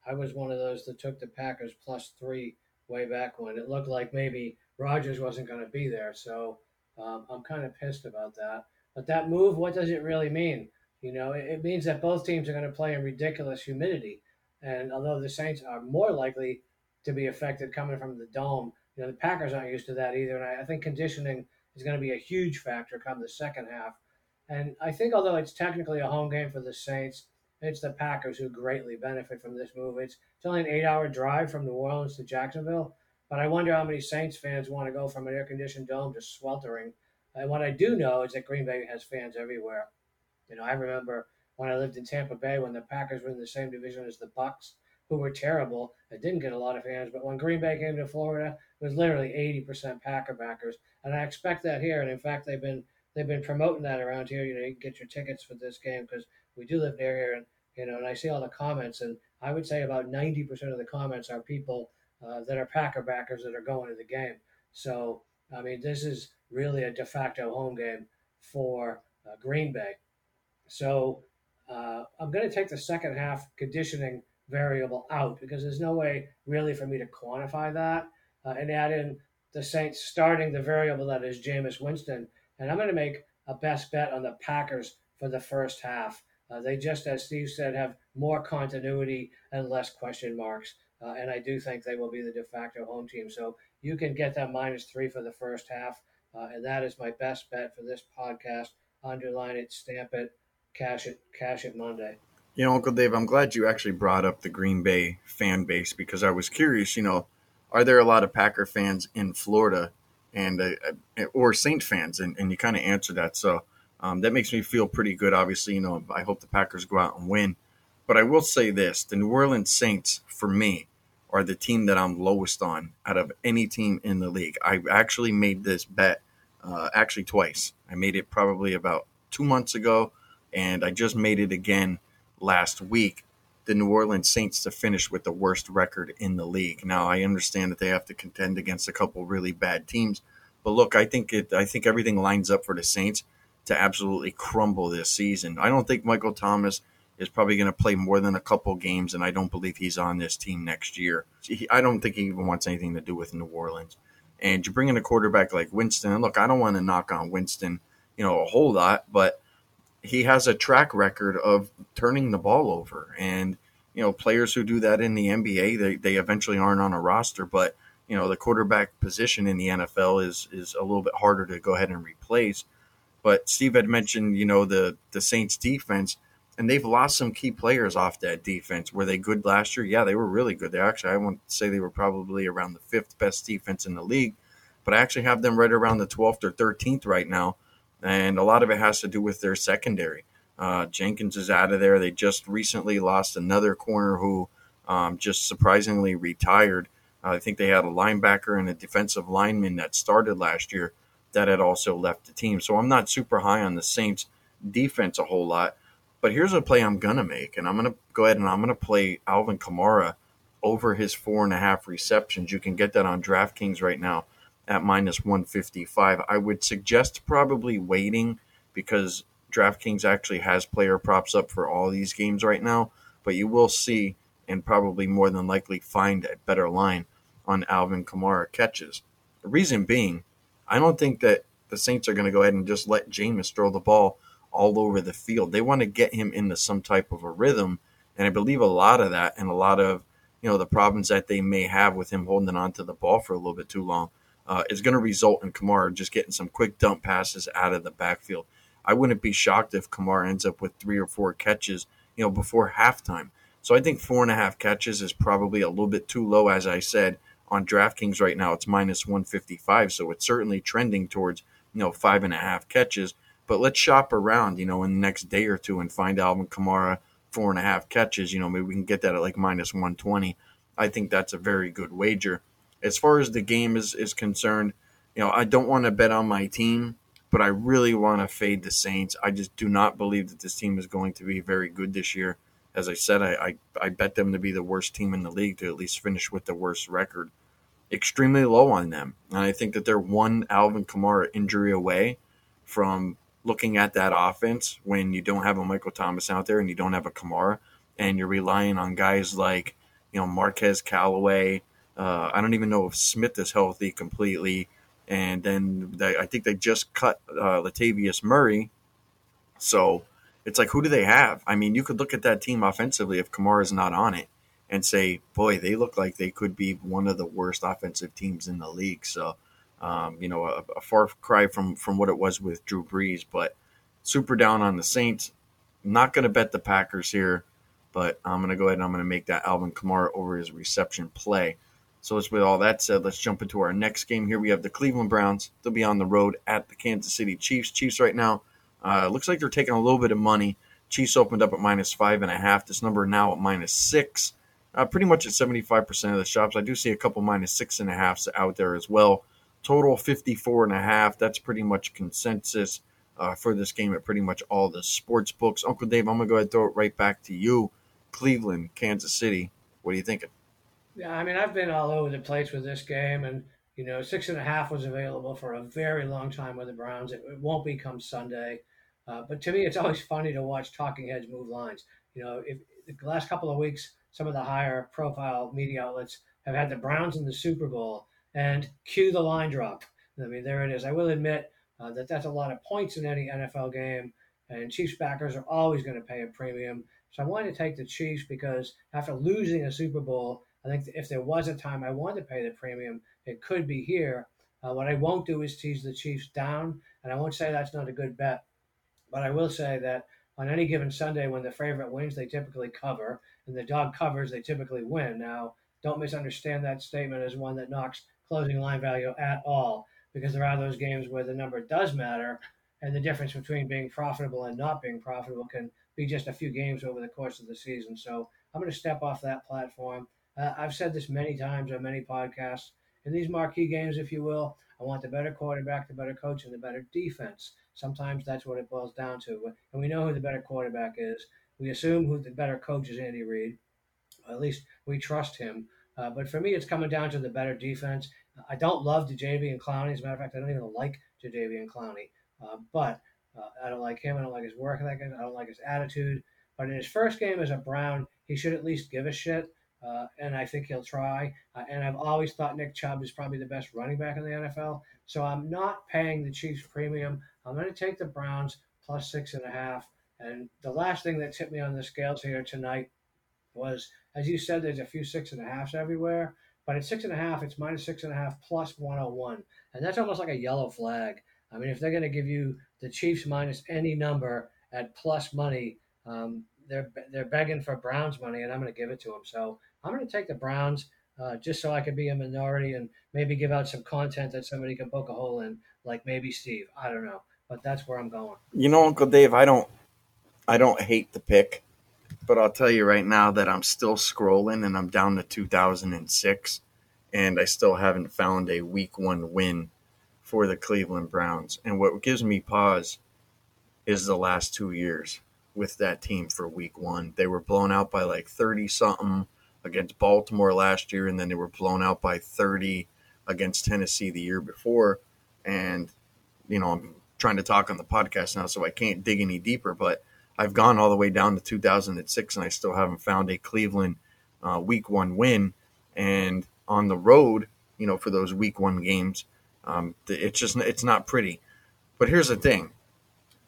I was one of those that took the Packers plus three way back when it looked like maybe Rodgers wasn't going to be there. So um, I'm kind of pissed about that. But that move, what does it really mean? You know, it, it means that both teams are going to play in ridiculous humidity, and although the Saints are more likely to be affected coming from the dome. You know, the Packers aren't used to that either, and I, I think conditioning is going to be a huge factor come the second half. And I think although it's technically a home game for the Saints, it's the Packers who greatly benefit from this move. It's, it's only an eight-hour drive from New Orleans to Jacksonville, but I wonder how many Saints fans want to go from an air-conditioned dome to sweltering. And what I do know is that Green Bay has fans everywhere. You know, I remember when I lived in Tampa Bay when the Packers were in the same division as the Bucs who were terrible and didn't get a lot of fans. But when Green Bay came to Florida, it was literally 80% Packer backers, and I expect that here. And in fact, they've been they've been promoting that around here. You know, you can get your tickets for this game because we do live near here, and you know, and I see all the comments, and I would say about 90% of the comments are people uh, that are Packer backers that are going to the game. So I mean, this is really a de facto home game for uh, Green Bay. So uh, I'm going to take the second half conditioning variable out because there's no way really for me to quantify that uh, and add in the Saints starting the variable that is Jameis Winston. And I'm going to make a best bet on the Packers for the first half. Uh, they just, as Steve said, have more continuity and less question marks. Uh, and I do think they will be the de facto home team. So you can get that minus three for the first half. Uh, and that is my best bet for this podcast. Underline it, stamp it, cash it, cash it Monday. You know, Uncle Dave, I'm glad you actually brought up the Green Bay fan base because I was curious. You know, are there a lot of Packer fans in Florida, and uh, or Saint fans? And, and you kind of answered that, so um, that makes me feel pretty good. Obviously, you know, I hope the Packers go out and win. But I will say this: the New Orleans Saints, for me, are the team that I'm lowest on out of any team in the league. I actually made this bet uh, actually twice. I made it probably about two months ago, and I just made it again last week the New Orleans Saints to finish with the worst record in the league. Now I understand that they have to contend against a couple really bad teams, but look, I think it I think everything lines up for the Saints to absolutely crumble this season. I don't think Michael Thomas is probably going to play more than a couple games, and I don't believe he's on this team next year. I don't think he even wants anything to do with New Orleans. And you bring in a quarterback like Winston, and look, I don't want to knock on Winston, you know, a whole lot, but he has a track record of turning the ball over. And, you know, players who do that in the NBA, they, they eventually aren't on a roster. But, you know, the quarterback position in the NFL is is a little bit harder to go ahead and replace. But Steve had mentioned, you know, the the Saints defense, and they've lost some key players off that defense. Were they good last year? Yeah, they were really good. They actually, I want to say they were probably around the fifth best defense in the league, but I actually have them right around the 12th or 13th right now and a lot of it has to do with their secondary. Uh, Jenkins is out of there. They just recently lost another corner who um, just surprisingly retired. Uh, I think they had a linebacker and a defensive lineman that started last year that had also left the team. So I'm not super high on the Saints defense a whole lot. But here's a play I'm to make, and I'm to go ahead and I'm to play Alvin Kamara over his four and a half receptions. You can get that on DraftKings right now at minus 155. I would suggest probably waiting because DraftKings actually has player props up for all these games right now, but you will see and probably more than likely find a better line on Alvin Kamara catches. The reason being, I don't think that the Saints are going to go ahead and just let Jameis throw the ball all over the field. They want to get him into some type of a rhythm, and I believe a lot of that and a lot of you know the problems that they may have with him holding on to the ball for a little bit too long uh, is going to result in Kamara just getting some quick dump passes out of the backfield. I wouldn't be shocked if Kamara ends up with three or four catches, you know, before halftime. So I think four and a half catches is probably a little bit too low, as I said. On DraftKings right now, it's minus 155, so it's certainly trending towards, you know, five and a half catches. But let's shop around, you know, in the next day or two and find Alvin Kamara four and a half catches. You know, maybe we can get that at like minus 120. I think that's a very good wager. As far as the game is, is concerned, you know, I don't want to bet on my team, but I really want to fade the Saints. I just do not believe that this team is going to be very good this year. As I said, I, I, I bet them to be the worst team in the league to at least finish with the worst record. Extremely low on them. And I think that they're one Alvin Kamara injury away from looking at that offense when you don't have a Michael Thomas out there and you don't have a Kamara and you're relying on guys like, you know, Marquez Callaway. Uh, I don't even know if Smith is healthy completely. And then they, I think they just cut uh, Latavius Murray. So it's like, who do they have? I mean, you could look at that team offensively if Kamara is not on it and say, boy, they look like they could be one of the worst offensive teams in the league. So um, you know, a, a, far cry from from what it was with Drew Brees, but super down on the Saints. Not going to bet the Packers here, but I'm going to go ahead and I'm going to make that Alvin Kamara over his reception play. So, with all that said, let's jump into our next game. Here we have the Cleveland Browns. They'll be on the road at the Kansas City Chiefs. Chiefs right now uh, looks like they're taking a little bit of money. Chiefs opened up at minus five and a half. This number now at minus six. Uh, pretty much at 75% of the shops. I do see a couple minus six and a halfs out there as well. Total 54 and a half. That's pretty much consensus uh, for this game at pretty much all the sports books. Uncle Dave, I'm going to go ahead and throw it right back to you. Cleveland, Kansas City. What are you thinking? Yeah, I mean, I've been all over the place with this game, and you know, six and a half was available for a very long time with the Browns. It, it won't be come Sunday, uh, but to me, it's always funny to watch talking heads move lines. You know, if the last couple of weeks, some of the higher profile media outlets have had the Browns in the Super Bowl, and cue the line drop. I mean, there it is. I will admit uh, that that's a lot of points in any NFL game, and Chiefs backers are always going to pay a premium. So I wanted to take the Chiefs because after losing a Super Bowl, I think if there was a time I wanted to pay the premium, it could be here. Uh, what I won't do is tease the Chiefs down, and I won't say that's not a good bet, but I will say that on any given Sunday when the favorite wins, they typically cover, and the dog covers, they typically win. Now, don't misunderstand that statement as one that knocks closing line value at all because there are those games where the number does matter and the difference between being profitable and not being profitable can be just a few games over the course of the season. So I'm going to step off that platform. Uh, I've said this many times on many podcasts. In these marquee games, if you will, I want the better quarterback, the better coach, and the better defense. Sometimes that's what it boils down to. And we know who the better quarterback is. We assume who the better coach is Andy Reid. At least we trust him. Uh, but for me, it's coming down to the better defense. I don't love Jadeveon Clowney. As a matter of fact, I don't even like Jadeveon Clowney. Uh, but uh, I don't like him. I don't like his work. I don't like his attitude. But in his first game as a Brown, he should at least give a shit. Uh, and I think he'll try. Uh, and I've always thought Nick Chubb is probably the best running back in the NFL. So I'm not paying the Chiefs premium. I'm going to take the Browns plus six and a half. And the last thing that tipped me on the scales here tonight was, as you said, there's a few six and a halfs everywhere. But at six and a half, it's minus six and a half plus 101. And that's almost like a yellow flag. I mean, if they're going to give you the Chiefs minus any number at plus money, um, they're they're begging for Browns money, and I'm going to give it to them. So I'm going to take the Browns uh, just so I can be a minority and maybe give out some content that somebody can poke a hole in, like maybe Steve. I don't know, but that's where I'm going. You know, Uncle Dave, I don't I don't hate the pick. But I'll tell you right now that I'm still scrolling and I'm down to 2006 and I still haven't found a week one win for the Cleveland Browns. And what gives me pause is the last two years with that team for week one. They were blown out by like 30 something against Baltimore last year, and then they were blown out by 30 against Tennessee the year before. And, you know, I'm trying to talk on the podcast now, so I can't dig any deeper, but I've gone all the way down to 2006 and I still haven't found a Cleveland uh, week one win. And on the road, you know, for those week one games, um, it's just it's not pretty. But here's the thing.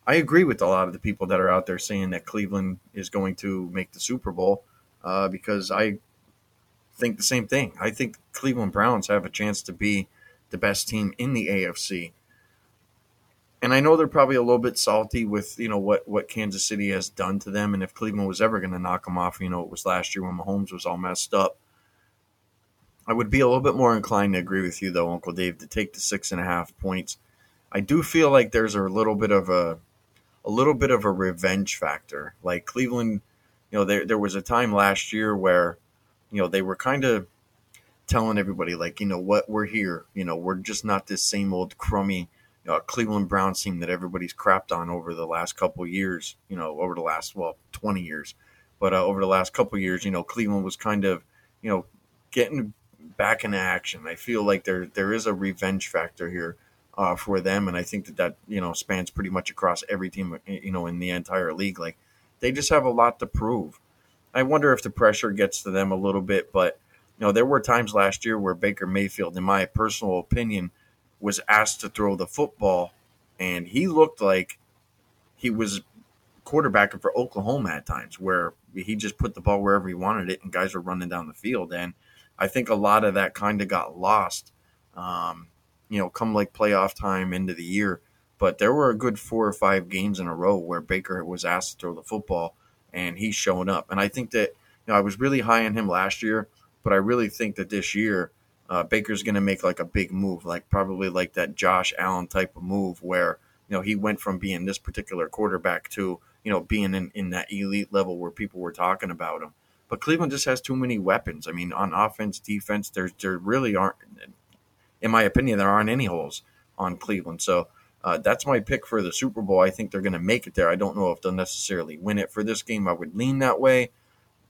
I agree with a lot of the people that are out there saying that Cleveland is going to make the Super Bowl uh, because I think the same thing. I think Cleveland Browns have a chance to be the best team in the AFC. And I know they're probably a little bit salty with you know what what Kansas City has done to them, and if Cleveland was ever going to knock them off, you know it was last year when Mahomes was all messed up. I would be a little bit more inclined to agree with you though, Uncle Dave, to take the six and a half points. I do feel like there's a little bit of a a little bit of a revenge factor. Like Cleveland, you know, there there was a time last year where, you know, they were kind of telling everybody like, you know what, we're here. You know, we're just not this same old crummy uh, Cleveland Browns team that everybody's crapped on over the last couple years. You know, over the last well twenty years, but uh, over the last couple years, you know, Cleveland was kind of you know getting back in action. I feel like there there is a revenge factor here uh, for them, and I think that that you know spans pretty much across every team you know in the entire league. Like they just have a lot to prove. I wonder if the pressure gets to them a little bit, but you know there were times last year where Baker Mayfield, in my personal opinion was asked to throw the football, and he looked like he was quarterbacking for Oklahoma at times, where he just put the ball wherever he wanted it, and guys were running down the field. And I think a lot of that kind of got lost, um, you know, come like playoff time into the year. But there were a good four or five games in a row where Baker was asked to throw the football, and he's showing up. And I think that you know I was really high on him last year, but I really think that this year uh, Baker's going to make like a big move, like probably like that Josh Allen type of move where you know he went from being this particular quarterback to you know being in, in that elite level where people were talking about him. But Cleveland just has too many weapons. I mean, on offense, defense, there's there really aren't, in my opinion, there aren't any holes on Cleveland. So uh, that's my pick for the Super Bowl. I think they're going to make it there. I don't know if they'll necessarily win it for this game. I would lean that way.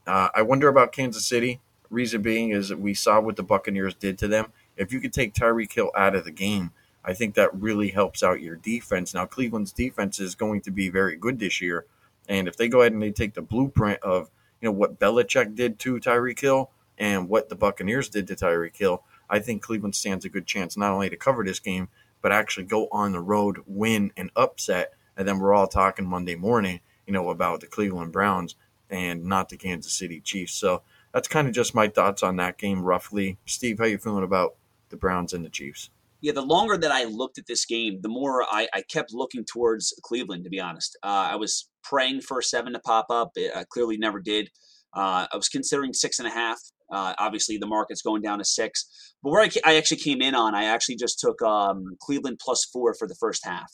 Uh, I wonder about Kansas City. Reason being is that we saw what the Buccaneers did to them. If you could take Tyreek Hill out of the game, I think that really helps out your defense. Now, Cleveland's defense is going to be very good this year. And if they go ahead and they take the blueprint of, you know, what Belichick did to Tyreek Hill and what the Buccaneers did to Tyreek Hill, I think Cleveland stands a good chance not only to cover this game, but actually go on the road, win, and upset. And then we're all talking Monday morning, you know, about the Cleveland Browns and not the Kansas City Chiefs. So that's kind of just my thoughts on that game, roughly. Steve, how you feeling about the Browns and the Chiefs? Yeah, the longer that I looked at this game, the more I, I kept looking towards Cleveland. To be honest, uh, I was praying for a seven to pop up. It clearly never did. Uh, I was considering six and a half. Uh, obviously, the market's going down to six. But where I, I actually came in on, I actually just took um, Cleveland plus four for the first half.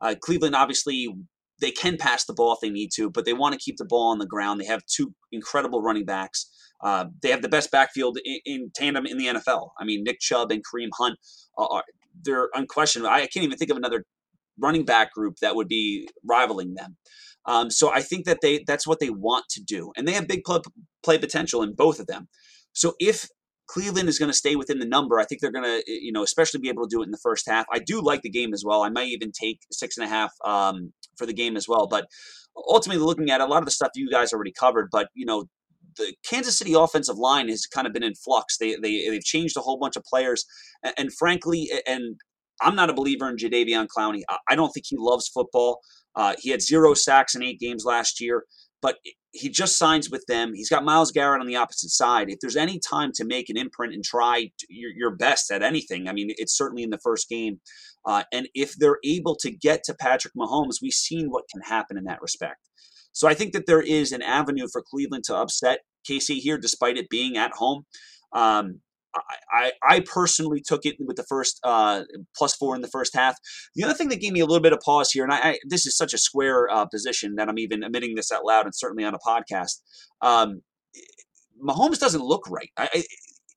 Uh, Cleveland, obviously, they can pass the ball if they need to, but they want to keep the ball on the ground. They have two incredible running backs. Uh, they have the best backfield in, in, tandem in the NFL. I mean, Nick Chubb and Kareem Hunt are they're unquestionable. I can't even think of another running back group that would be rivaling them. Um, so I think that they that's what they want to do, and they have big play, play potential in both of them. So if Cleveland is going to stay within the number, I think they're going to, you know, especially be able to do it in the first half. I do like the game as well. I might even take six and a half um, for the game as well. But ultimately, looking at a lot of the stuff you guys already covered, but you know, the Kansas City offensive line has kind of been in flux. They they they've changed a whole bunch of players, and, and frankly, and I'm not a believer in Jadeveon Clowney. I, I don't think he loves football. Uh, he had zero sacks in eight games last year, but he just signs with them. He's got Myles Garrett on the opposite side. If there's any time to make an imprint and try your, your best at anything, I mean, it's certainly in the first game. Uh, and if they're able to get to Patrick Mahomes, we've seen what can happen in that respect. So I think that there is an avenue for Cleveland to upset KC here, despite it being at home. Um, I, I personally took it with the first uh, plus four in the first half. The other thing that gave me a little bit of pause here, and I, I this is such a square uh, position that I'm even admitting this out loud, and certainly on a podcast. Um, Mahomes doesn't look right. I,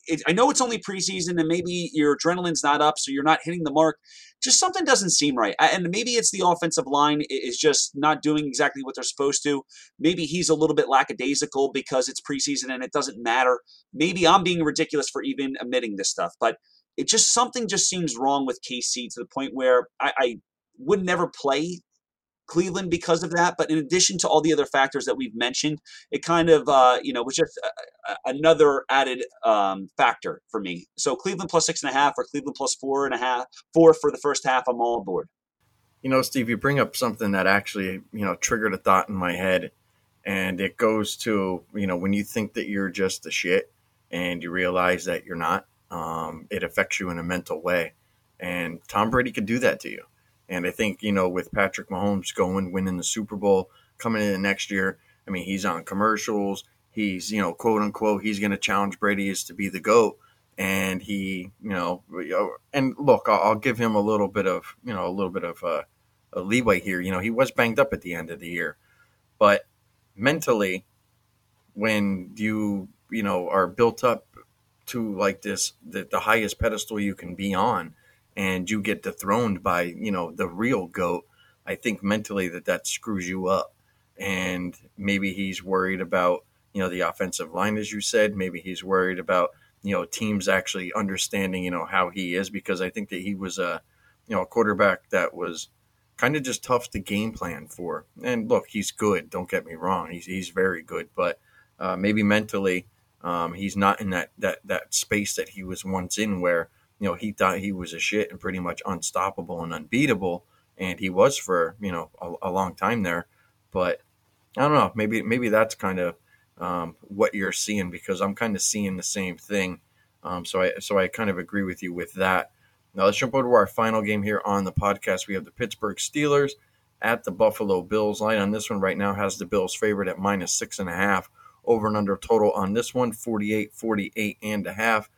it, I know it's only preseason and maybe your adrenaline's not up, so you're not hitting the mark. Just something doesn't seem right. And maybe it's the offensive line is just not doing exactly what they're supposed to. Maybe he's a little bit lackadaisical because it's preseason and it doesn't matter. Maybe I'm being ridiculous for even admitting this stuff, but it just something just seems wrong with KC to the point where I, I would never play Cleveland because of that. But in addition to all the other factors that we've mentioned, it kind of uh, you know was just a, a, another added um, factor for me. So Cleveland plus six and a half or Cleveland plus four and a half, four for the first half. I'm all aboard. You know, Steve, you bring up something that actually you know triggered a thought in my head, and it goes to you know when you think that you're just the shit and you realize that you're not. Um, it affects you in a mental way. And Tom Brady could do that to you. And I think, you know, with Patrick Mahomes going, winning the Super Bowl, coming in next year, I mean, he's on commercials. He's, you know, quote unquote, he's going to challenge Brady as to be the GOAT. And he, you know, and look, I'll, I'll give him a little bit of, you know, a little bit of uh, a leeway here. You know, he was banged up at the end of the year. But mentally, when you, you know, are built up to like this, the, the highest pedestal you can be on, and you get dethroned by you know the real goat i think mentally that that screws you up. And maybe he's worried about you know the offensive line as you said. Maybe he's worried about you know teams actually understanding you know how he is because i think that he was a you know a quarterback that was kind of just tough to game plan for. And look he's good don't get me wrong. He's, he's very good but uh, maybe mentally um, he's not in that, that that space that he was once in where you know, he thought he was a shit and pretty much unstoppable and unbeatable, and he was for you know a, a long time there. But I don't know, maybe maybe that's kind of um, what you're seeing because I'm kind of seeing the same thing. Um, so I so I kind of agree with you with that. Now let's jump over to our final game here on the podcast. We have the Pittsburgh Steelers at the Buffalo Bills. Line on this one right now has the Bills favored at minus six and a half. Over and under total on this one, 48, 48 and a half.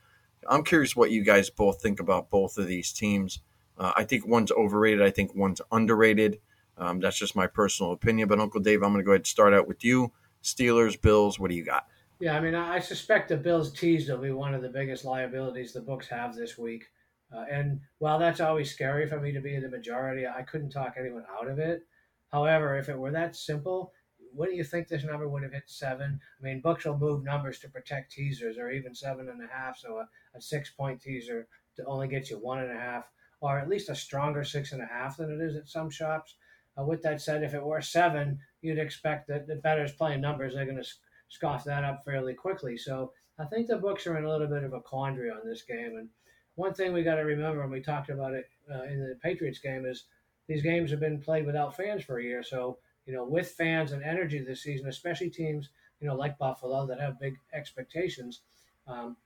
I'm curious what you guys both think about both of these teams. Uh, I think one's overrated. I think one's underrated. Um, that's just my personal opinion. But Uncle Dave, I'm going to go ahead and start out with you. Steelers, Bills. What do you got? Yeah, I mean, I suspect the Bills tease will be one of the biggest liabilities the books have this week. Uh, and while that's always scary for me to be in the majority, I couldn't talk anyone out of it. However, if it were that simple, wouldn't you think this number would have hit seven? I mean, books will move numbers to protect teasers, or even seven and a half. So a, a six point teaser to only get you one and a half, or at least a stronger six and a half than it is at some shops. Uh, with that said, if it were seven, you'd expect that the bettors playing numbers, they're going to scoff that up fairly quickly. So I think the books are in a little bit of a quandary on this game. And one thing we got to remember, and we talked about it uh, in the Patriots game, is these games have been played without fans for a year. So you know, with fans and energy this season, especially teams, you know, like Buffalo that have big expectations. Um,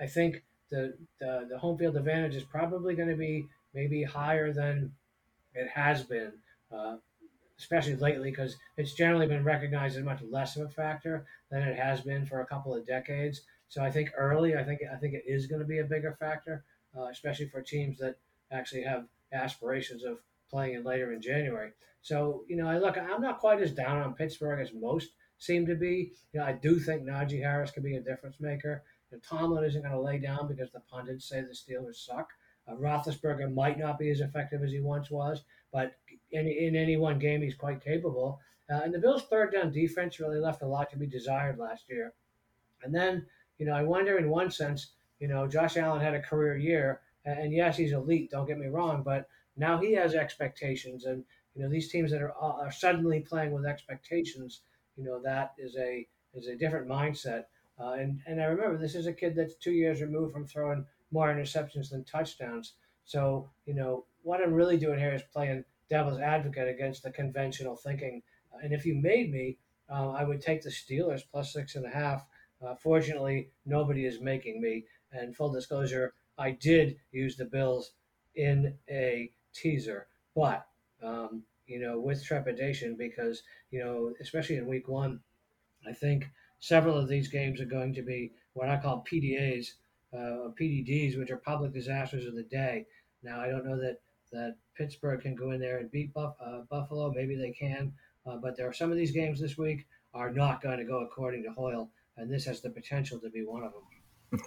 I think the, the, the home field advantage is probably going to be maybe higher than it has been, uh, especially lately, because it's generally been recognized as much less of a factor than it has been for a couple of decades. So I think early, I think I think it is going to be a bigger factor, uh, especially for teams that actually have aspirations of playing it later in January. So, you know, I look, I'm not quite as down on Pittsburgh as most seem to be. You know, I do think Najee Harris could be a difference maker. You know, Tomlin isn't going to lay down because the pundits say the Steelers suck. Uh, Roethlisberger might not be as effective as he once was, but in, in any one game, he's quite capable. Uh, and the Bills' third down defense really left a lot to be desired last year. And then, you know, I wonder in one sense, you know, Josh Allen had a career year, and yes, he's elite, don't get me wrong, but now he has expectations, and you know these teams that are, uh, are suddenly playing with expectations. You know that is a is a different mindset. Uh, and and I remember this is a kid that's two years removed from throwing more interceptions than touchdowns. So you know what I'm really doing here is playing devil's advocate against the conventional thinking. Uh, and if you made me, uh, I would take the Steelers plus six and a half. Uh, fortunately, nobody is making me. And full disclosure, I did use the Bills in a teaser, but um, you know, with trepidation because you know, especially in week one, I think several of these games are going to be what I call PDAs, uh, PDDs, which are public disasters of the day. Now, I don't know that that Pittsburgh can go in there and beat Buff, uh, Buffalo. Maybe they can, uh, but there are some of these games this week are not going to go according to Hoyle, and this has the potential to be one of them.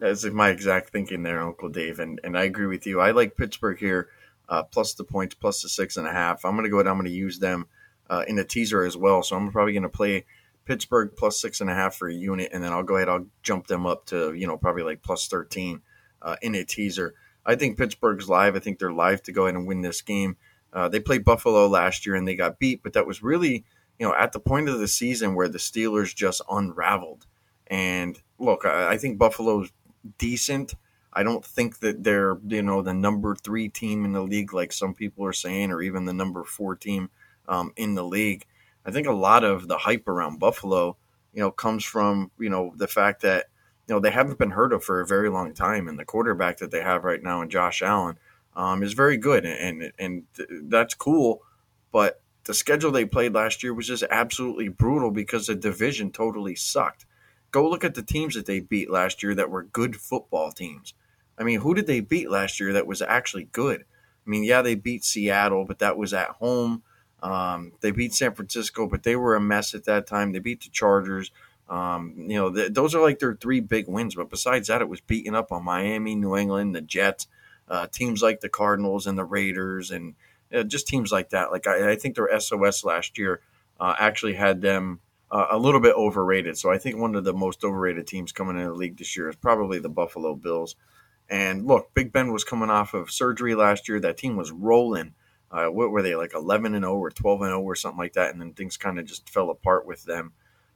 That's my exact thinking there, Uncle Dave, and and I agree with you. I like Pittsburgh here uh, plus the points, plus the six and a half. I'm going to go ahead. I'm going to use them uh, in a teaser as well. So I'm probably going to play Pittsburgh plus six and a half for a unit, and then I'll go ahead. I'll jump them up to you know probably like plus 13 uh, in a teaser. I think Pittsburgh's live. I think they're live to go ahead and win this game. Uh, they played Buffalo last year and they got beat, but that was really you know at the point of the season where the Steelers just unraveled. And look, I, I think Buffalo's decent. I don't think that they're, you know, the number three team in the league, like some people are saying, or even the number four team um, in the league. I think a lot of the hype around Buffalo, you know, comes from, you know, the fact that, you know, they haven't been heard of for a very long time. And the quarterback that they have right now in Josh Allen um, is very good. And, and, and that's cool. But the schedule they played last year was just absolutely brutal because the division totally sucked. Go look at the teams that they beat last year that were good football teams. I mean, who did they beat last year that was actually good? I mean, yeah, they beat Seattle, but that was at home. Um, they beat San Francisco, but they were a mess at that time. They beat the Chargers. Um, you know, th- those are like their three big wins. But besides that, it was beating up on Miami, New England, the Jets, uh, teams like the Cardinals and the Raiders, and uh, just teams like that. Like I, I think their SOS last year uh, actually had them uh, a little bit overrated. So I think one of the most overrated teams coming in the league this year is probably the Buffalo Bills. And look, Big Ben was coming off of surgery last year. That team was rolling. Uh, what were they like 11 and 0 or 12 and 0 or something like that? And then things kind of just fell apart with them.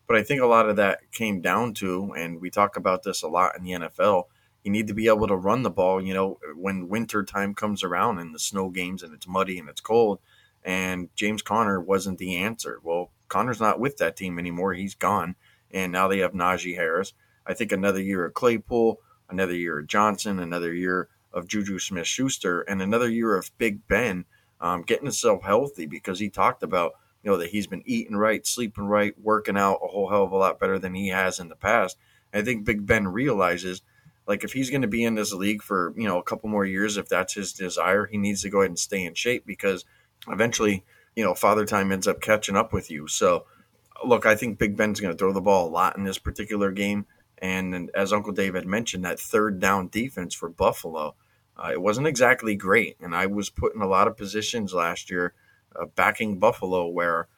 But I think a lot of that came down to, and we talk about this a lot in the NFL. You need to be able to run the ball. You know, when winter time comes around and the snow games and it's muddy and it's cold, and James Conner wasn't the answer. Well, Conner's not with that team anymore. He's gone, and now they have Najee Harris. I think another year of Claypool, another year of Johnson, another year of Juju Smith Schuster, and another year of Big Ben um, getting himself healthy because he talked about you know that he's been eating right, sleeping right, working out a whole hell of a lot better than he has in the past. I think Big Ben realizes like if he's going to be in this league for you know a couple more years, if that's his desire, he needs to go ahead and stay in shape because eventually you know Father Time ends up catching up with you. So look, I think Big Ben's going to throw the ball a lot in this particular game. And as Uncle Dave had mentioned, that third down defense for Buffalo, uh, it wasn't exactly great. And I was put in a lot of positions last year uh, backing Buffalo where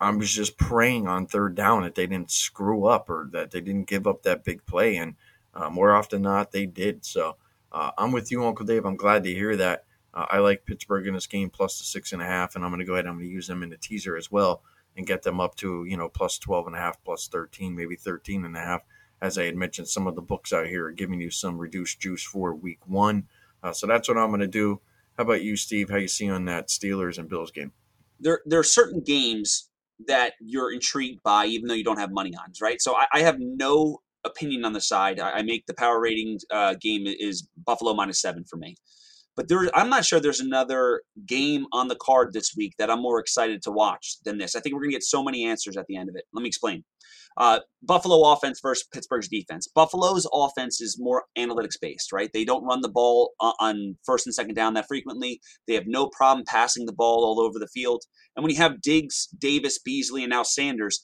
I was just praying on third down that they didn't screw up or that they didn't give up that big play. And uh, more often than not, they did. So uh, I'm with you, Uncle Dave. I'm glad to hear that. Uh, I like Pittsburgh in this game plus the six and a half, and I'm going to go ahead. I'm going to use them in the teaser as well and get them up to you know plus 12 and a half, plus 13, maybe 13 and a half as I had mentioned, some of the books out here are giving you some reduced juice for week one. Uh, so that's what I'm going to do. How about you, Steve? How you see on that Steelers and Bills game? There, there are certain games that you're intrigued by, even though you don't have money on, right? So I, I have no opinion on the side. I, I make the power rating uh, game is Buffalo minus seven for me. But there, I'm not sure there's another game on the card this week that I'm more excited to watch than this. I think we're going to get so many answers at the end of it. Let me explain. Uh, Buffalo offense versus Pittsburgh's defense. Buffalo's offense is more analytics based, right? They don't run the ball on first and second down that frequently. They have no problem passing the ball all over the field. And when you have Diggs, Davis, Beasley, and now Sanders,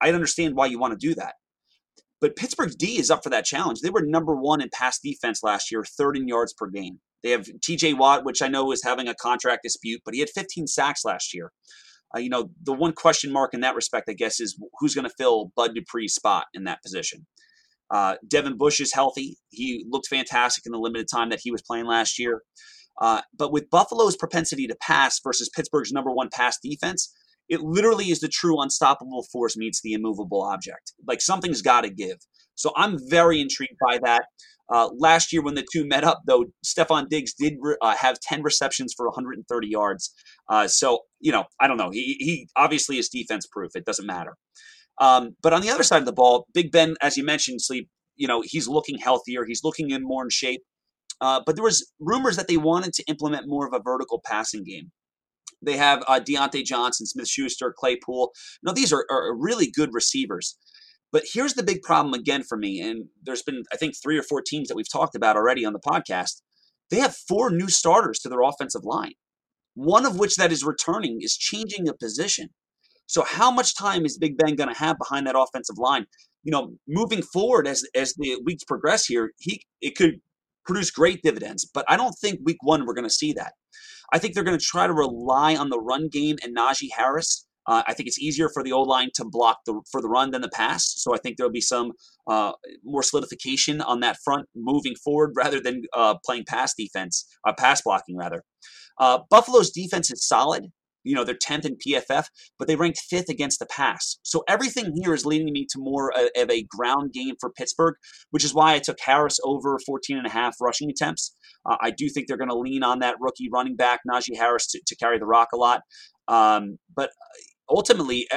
I understand why you want to do that. But Pittsburgh's D is up for that challenge. They were number one in pass defense last year, third in yards per game. They have TJ Watt, which I know is having a contract dispute, but he had 15 sacks last year. Uh, you know, the one question mark in that respect, I guess, is who's going to fill Bud Dupree's spot in that position. Uh, Devin Bush is healthy. He looked fantastic in the limited time that he was playing last year. Uh, but with Buffalo's propensity to pass versus Pittsburgh's number one pass defense, it literally is the true unstoppable force meets the immovable object. Like something's got to give. So I'm very intrigued by that. Uh, last year, when the two met up, though, Stefon Diggs did uh, have 10 receptions for 130 yards. Uh, so, you know, I don't know. He, he obviously is defense proof. It doesn't matter. Um, but on the other side of the ball, Big Ben, as you mentioned, sleep, you know, he's looking healthier. He's looking in more in shape. Uh, but there was rumors that they wanted to implement more of a vertical passing game. They have uh, Diontae Johnson, Smith Schuster, Claypool. Know, these are, are really good receivers. But here's the big problem again for me, and there's been I think three or four teams that we've talked about already on the podcast. They have four new starters to their offensive line. One of which that is returning is changing a position. So how much time is Big Ben going to have behind that offensive line? You know, moving forward as as the weeks progress here, he it could produce great dividends, but I don't think week 1 we're going to see that. I think they're going to try to rely on the run game and Najee Harris uh, I think it's easier for the O line to block the for the run than the pass. So I think there'll be some uh, more solidification on that front moving forward, rather than uh, playing pass defense, uh, pass blocking rather. Uh, Buffalo's defense is solid. You know, they're 10th in PFF, but they ranked fifth against the pass. So everything here is leading me to more of a ground game for Pittsburgh, which is why I took Harris over 14 and a half rushing attempts. Uh, I do think they're going to lean on that rookie running back, Najee Harris, to, to carry the rock a lot. Um, but ultimately,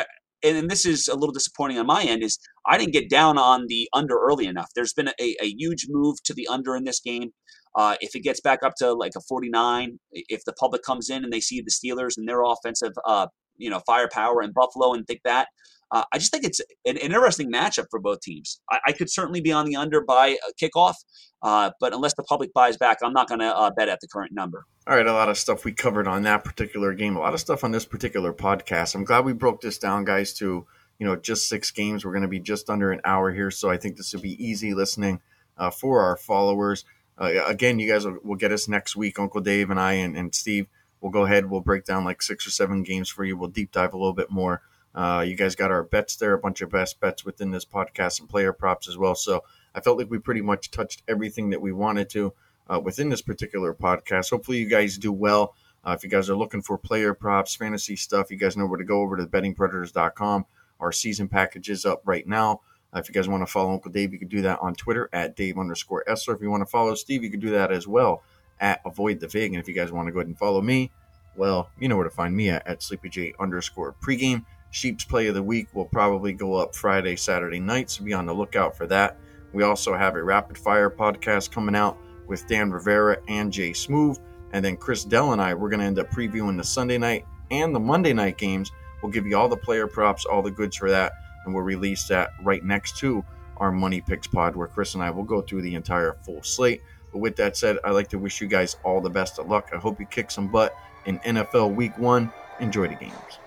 and this is a little disappointing on my end, is I didn't get down on the under early enough. There's been a, a huge move to the under in this game. Uh, if it gets back up to like a 49, if the public comes in and they see the Steelers and their offensive, uh, you know, firepower in Buffalo and think that, uh, I just think it's an, interesting matchup for both teams. I, I, could certainly be on the under by kickoff, uh, but unless the public buys back, I'm not going to uh, bet at the current number. All right, a lot of stuff we covered on that particular game. A lot of stuff on this particular podcast. I'm glad we broke this down, guys. To you know, just six games. We're going to be just under an hour here, so I think this will be easy listening uh, for our followers. Uh, again, you guys will, will, get us next week. Uncle Dave and I and, and Steve will go ahead. We'll break down like six or seven games for you. We'll deep dive a little bit more uh, you guys got our bets there, a bunch of best bets within this podcast and player props as well. So I felt like we pretty much touched everything that we wanted to uh, within this particular podcast. Hopefully, you guys do well. Uh, if you guys are looking for player props, fantasy stuff, you guys know where to go over to bettingpredators.com. Our season package is up right now. Uh, if you guys want to follow Uncle Dave, you can do that on Twitter at Dave underscore Essler. If you want to follow Steve, you can do that as well at Avoid the Vig. And if you guys want to go ahead and follow me, well, you know where to find me at, at SleepyJ underscore pregame. Sheep's Play of the Week will probably go up Friday, Saturday night, so be on the lookout for that. We also have a rapid fire podcast coming out with Dan Rivera and Jay Smooth. And then Chris Dell and I, we're going to end up previewing the Sunday night and the Monday night games. We'll give you all the player props, all the goods for that, and we'll release that right next to our Money Picks pod, where Chris and I will go through the entire full slate. But with that said, I'd like to wish you guys all the best of luck. I hope you kick some butt in NFL Week One. Enjoy the games.